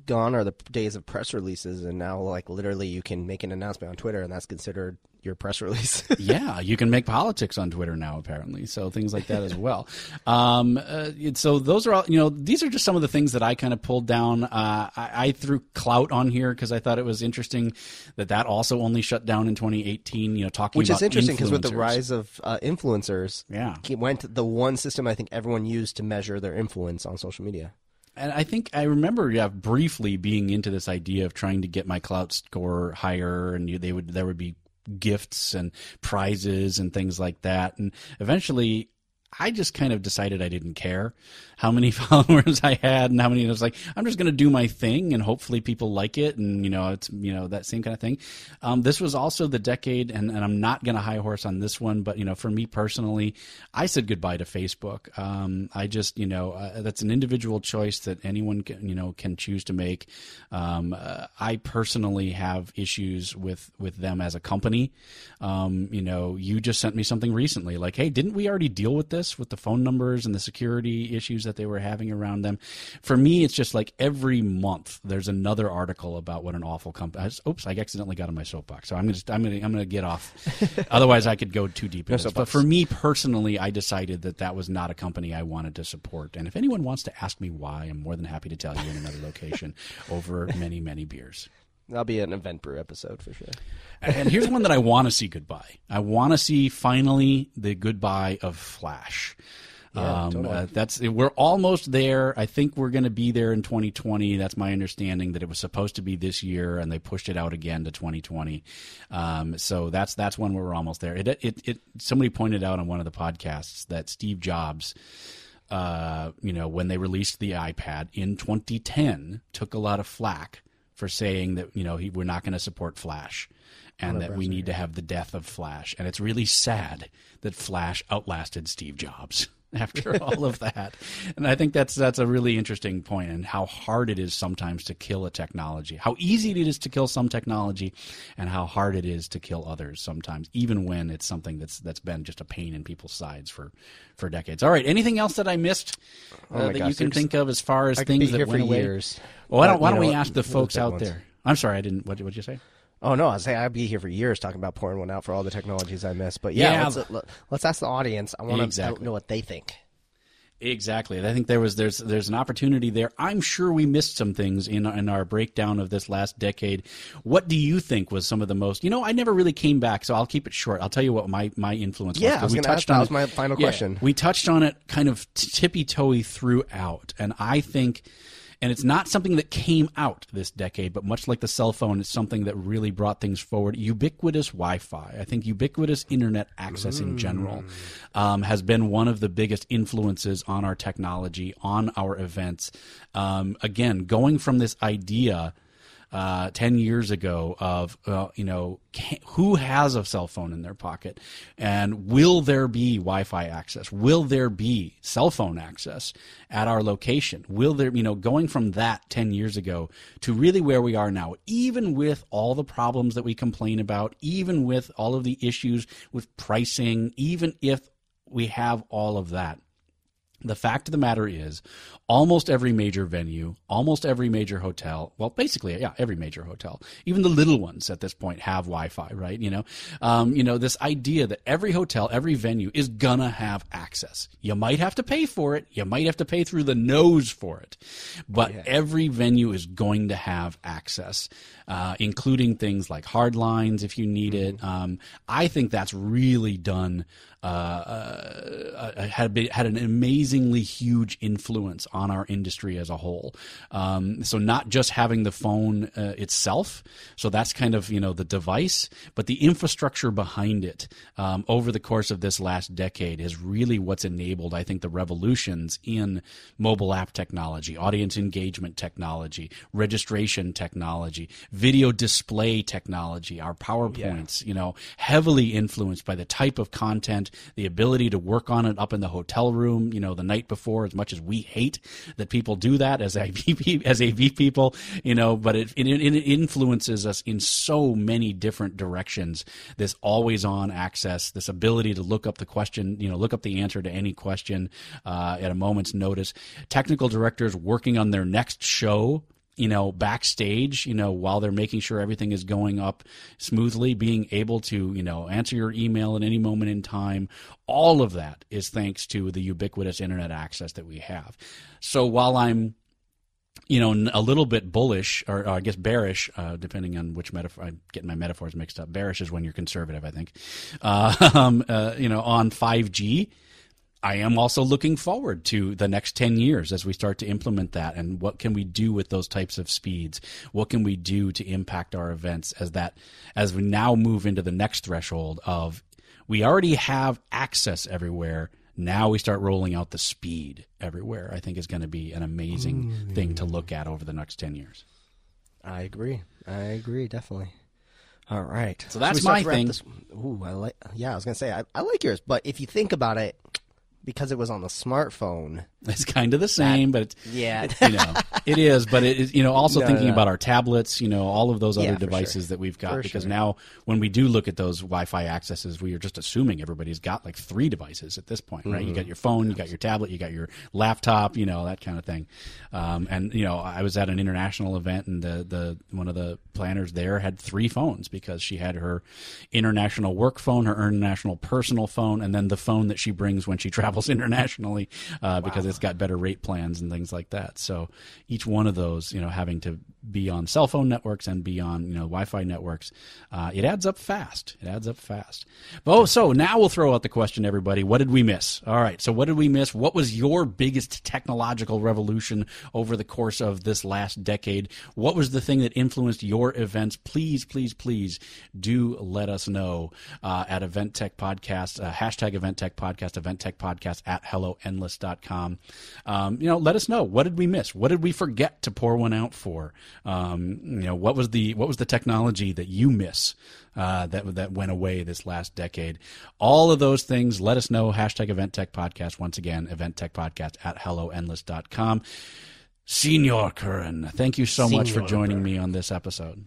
Gone are the days of press releases, and now like literally you can make an announcement on Twitter, and that's considered your press release. yeah, you can make politics on Twitter now, apparently. So things like that as well. Um, uh, so those are all, you know, these are just some of the things that I kind of pulled down. Uh, I, I threw Klout on here because I thought it was interesting that that also only shut down in 2018. You know, talking Which about is interesting because with the rise of uh, influencers, Yeah. it went the one system I think everyone used to measure their influence on social media. And I think I remember, yeah, briefly being into this idea of trying to get my Klout score higher, and you, they would there would be gifts and prizes and things like that. And eventually, I just kind of decided I didn't care how many followers I had and how many. I was like, I'm just going to do my thing, and hopefully people like it, and you know, it's you know that same kind of thing. Um, this was also the decade, and, and I'm not going to high horse on this one, but you know, for me personally, I said goodbye to Facebook. Um, I just you know uh, that's an individual choice that anyone can, you know can choose to make. Um, uh, I personally have issues with with them as a company. Um, you know, you just sent me something recently, like, hey, didn't we already deal with this with the phone numbers and the security issues that they were having around them? For me, it's just like every month there's another article about what an awful company. Oops, I accidentally got on my soapbox, so I'm gonna I'm gonna I'm gonna get off. Otherwise, I could go too deep into this. But for me personally, I decided that that was not a company I wanted to support. And if anyone wants to ask me why, I'm more than happy to tell you in another location over many many beers. That'll be an event brew episode for sure. And here's one that I want to see goodbye. I want to see finally the goodbye of Flash. Yeah, um, totally. uh, that's we're almost there. I think we're going to be there in 2020. That's my understanding. That it was supposed to be this year, and they pushed it out again to 2020. Um, so that's that's when we're almost there. It, it it somebody pointed out on one of the podcasts that Steve Jobs uh, you know, when they released the iPad in 2010, took a lot of flack for saying that you know he, we're not going to support Flash, and oh, that we need to have the death of Flash. And it's really sad that Flash outlasted Steve Jobs. after all of that. And I think that's that's a really interesting point and how hard it is sometimes to kill a technology. How easy it is to kill some technology and how hard it is to kill others sometimes, even when it's something that's that's been just a pain in people's sides for for decades. All right, anything else that I missed uh, Oh that gosh, you can think of as far as things that went away? years. Well, why don't, why don't we ask the folks out ones. there? I'm sorry, I didn't. What did you say? Oh no, I say I'd be here for years talking about pouring one out for all the technologies I missed. But yeah, Yeah. let's, let's ask the audience. I want to know what they think. Exactly. I think there was there's there's an opportunity there. I'm sure we missed some things in in our breakdown of this last decade. What do you think was some of the most? You know, I never really came back, so I'll keep it short. I'll tell you what my my influence was. Yeah, I was we gonna ask- touched that on was my final yeah, question. We touched on it kind of tippy toey throughout, and I think. And it's not something that came out this decade, but much like the cell phone, it's something that really brought things forward. Ubiquitous Wi-Fi. I think ubiquitous internet access in general um, has been one of the biggest influences on our technology, on our events. Um, again, going from this idea uh, 10 years ago of, uh, you know, can, who has a cell phone in their pocket and will there be Wi-Fi access? Will there be cell phone access at our location? Will there, you know, going from that 10 years ago to really where we are now, even with all the problems that we complain about, even with all of the issues with pricing, even if we have all of that, the fact of the matter is, almost every major venue, almost every major hotel, well, basically, yeah, every major hotel, even the little ones at this point have Wi-Fi, right? You know, um, you know, this idea that every hotel, every venue is gonna have access. You might have to pay for it. You might have to pay through the nose for it, but every venue is going to have access, uh, including things like hard lines if you need it. Um, I think that's really done uh, uh, had been, had an amazingly huge influence on our industry as a whole. Um, so not just having the phone uh, itself, so that's kind of you know the device, but the infrastructure behind it um, over the course of this last decade is really what's enabled, I think, the revolutions in mobile app technology, audience engagement technology, registration technology, video display technology, our PowerPoints, you know, heavily influenced by the type of content, the ability to work on it up in the hotel room, you know, the night before, as much as we hate that people do that as AV, as AV people, you know, but it, it, it influences us in so many different directions. This always on access, this ability to look up the question, you know, look up the answer to any question uh, at a moment's notice. Technical directors working on their next show you know, backstage, you know, while they're making sure everything is going up smoothly, being able to, you know, answer your email at any moment in time. All of that is thanks to the ubiquitous internet access that we have. So while I'm you know, a little bit bullish, or, or I guess bearish, uh, depending on which metaphor. I'm getting my metaphors mixed up. Bearish is when you're conservative, I think. Uh, um, uh, you know, on 5G, I am also looking forward to the next 10 years as we start to implement that and what can we do with those types of speeds? What can we do to impact our events as that as we now move into the next threshold of we already have access everywhere. Now we start rolling out the speed everywhere. I think is going to be an amazing mm. thing to look at over the next 10 years. I agree. I agree, definitely. All right. So that's start my thing. This, ooh, I like. Yeah, I was gonna say I, I like yours, but if you think about it, because it was on the smartphone. It's kind of the same, but it's, Yeah. you know, it is. But it is, you know, also No, thinking no. about our tablets, you know, all of those other for devices sure. that we've got. For because sure. now, when we do look at those Wi-Fi accesses, we are just assuming everybody's got like three devices at this point, right? Mm-hmm. You got your phone, you got your tablet, you got your laptop, you know, that kind of thing. Um, and you know, I was at an international event, and the the one of the planners there had three phones because she had her international work phone, her international personal phone, and then the phone that she brings when she travels internationally, uh, because it's got better rate plans and things like that. So each one of those, you know, having to be on cell phone networks and be on, you know, Wi-Fi networks, uh, it adds up fast. It adds up fast. Oh, so now we'll throw out the question, everybody. What did we miss? All right. So what did we miss? What was your biggest technological revolution over the course of this last decade? What was the thing that influenced your events? Please, please, please do let us know uh, at Event Tech Podcast, uh, hashtag Event Tech Podcast, Event Tech Podcast at helloendless.com. Um, you know, let us know. What did we miss? What did we forget to pour one out for? Um, you know, what was the what was the technology that you miss uh, that that went away this last decade? All of those things. Let us know. Hashtag Event Tech Podcast. Once again, Event Tech Podcast at helloendless.com. Senior Curran, thank you so much for joining me on this episode.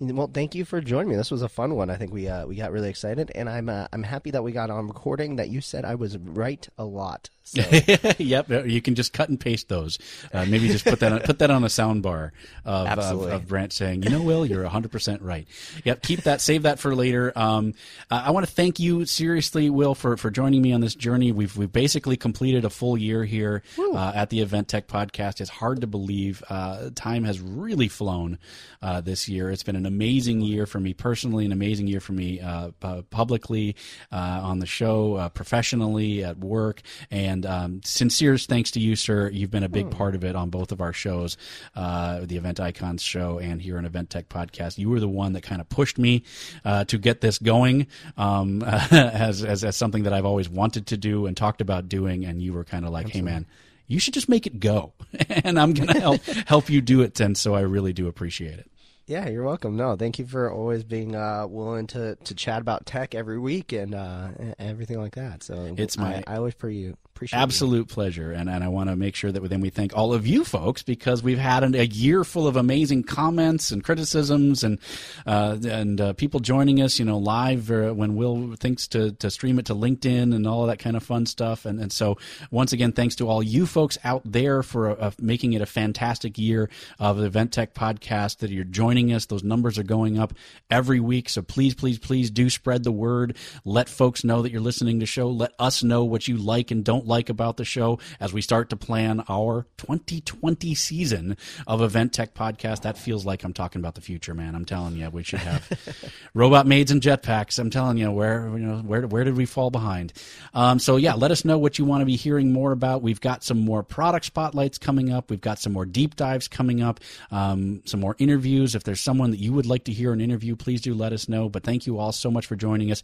Well, thank you for joining me. This was a fun one. I think we uh, we got really excited, and I'm uh, I'm happy that we got on recording. That you said I was right a lot. So. yep, you can just cut and paste those. Uh, maybe just put that on, put that on a sound bar of, of, of, Brandt saying, "You know, Will, you're 100 percent right." Yep, keep that, save that for later. Um, I want to thank you seriously, Will, for for joining me on this journey. We've we've basically completed a full year here uh, at the Event Tech Podcast. It's hard to believe. Uh, time has really flown uh, this year. It's been an amazing year for me personally, an amazing year for me uh, publicly on the show, professionally at work, and and um, sincere thanks to you, sir. You've been a big hmm. part of it on both of our shows, uh, the Event Icons show and here on Event Tech Podcast. You were the one that kind of pushed me uh, to get this going um, as, as, as something that I've always wanted to do and talked about doing. And you were kind of like, Absolutely. hey, man you should just make it go and i'm going to help help you do it and so i really do appreciate it yeah, you're welcome. No, thank you for always being uh, willing to, to chat about tech every week and uh, everything like that. So it's my I, I always for you Appreciate it. Absolute you. pleasure. And, and I want to make sure that then we thank all of you folks because we've had an, a year full of amazing comments and criticisms and uh, and uh, people joining us, you know, live uh, when Will thinks to, to stream it to LinkedIn and all of that kind of fun stuff. And, and so, once again, thanks to all you folks out there for uh, making it a fantastic year of the Event Tech podcast that you're joining us. Those numbers are going up every week. So please, please, please do spread the word. Let folks know that you're listening to the show. Let us know what you like and don't like about the show as we start to plan our 2020 season of Event Tech Podcast. That feels like I'm talking about the future, man. I'm telling you, we should have robot maids and jetpacks. I'm telling you, where you know where where did we fall behind? Um, so yeah, let us know what you want to be hearing more about. We've got some more product spotlights coming up. We've got some more deep dives coming up. Um, some more interviews. If there's someone that you would like to hear an interview, please do let us know. But thank you all so much for joining us.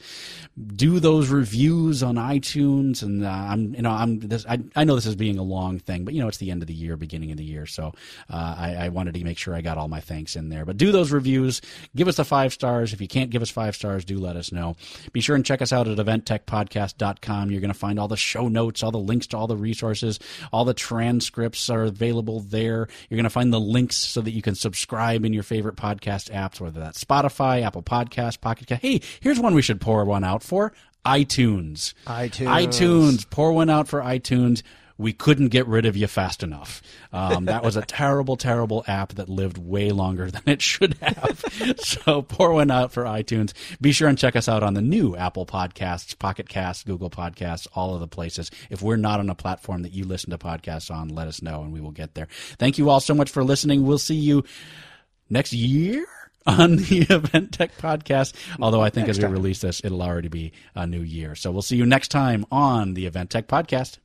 Do those reviews on iTunes, and uh, I'm you know I'm this. I, I know this is being a long thing, but you know it's the end of the year, beginning of the year, so uh, I, I wanted to make sure I got all my thanks in there. But do those reviews. Give us the five stars. If you can't give us five stars, do let us know. Be sure and check us out at eventtechpodcast.com. You're going to find all the show notes, all the links to all the resources, all the transcripts are available there. You're going to find the links so that you can subscribe in your favorite podcast apps, whether that's Spotify, Apple Podcast, Pocket Cast. Hey, here's one we should pour one out for iTunes. iTunes. iTunes. Pour one out for iTunes. We couldn't get rid of you fast enough. Um, that was a terrible, terrible app that lived way longer than it should have. so pour one out for iTunes. Be sure and check us out on the new Apple Podcasts, Pocket Casts, Google Podcasts, all of the places. If we're not on a platform that you listen to podcasts on, let us know and we will get there. Thank you all so much for listening. We'll see you next year on the Event Tech podcast. Although I think next as we time. release this, it'll already be a new year. So we'll see you next time on the Event Tech podcast.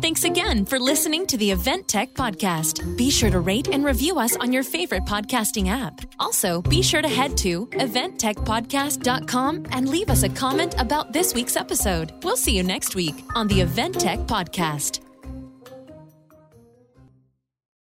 Thanks again for listening to the Event Tech Podcast. Be sure to rate and review us on your favorite podcasting app. Also, be sure to head to eventtechpodcast.com and leave us a comment about this week's episode. We'll see you next week on the Event Tech Podcast.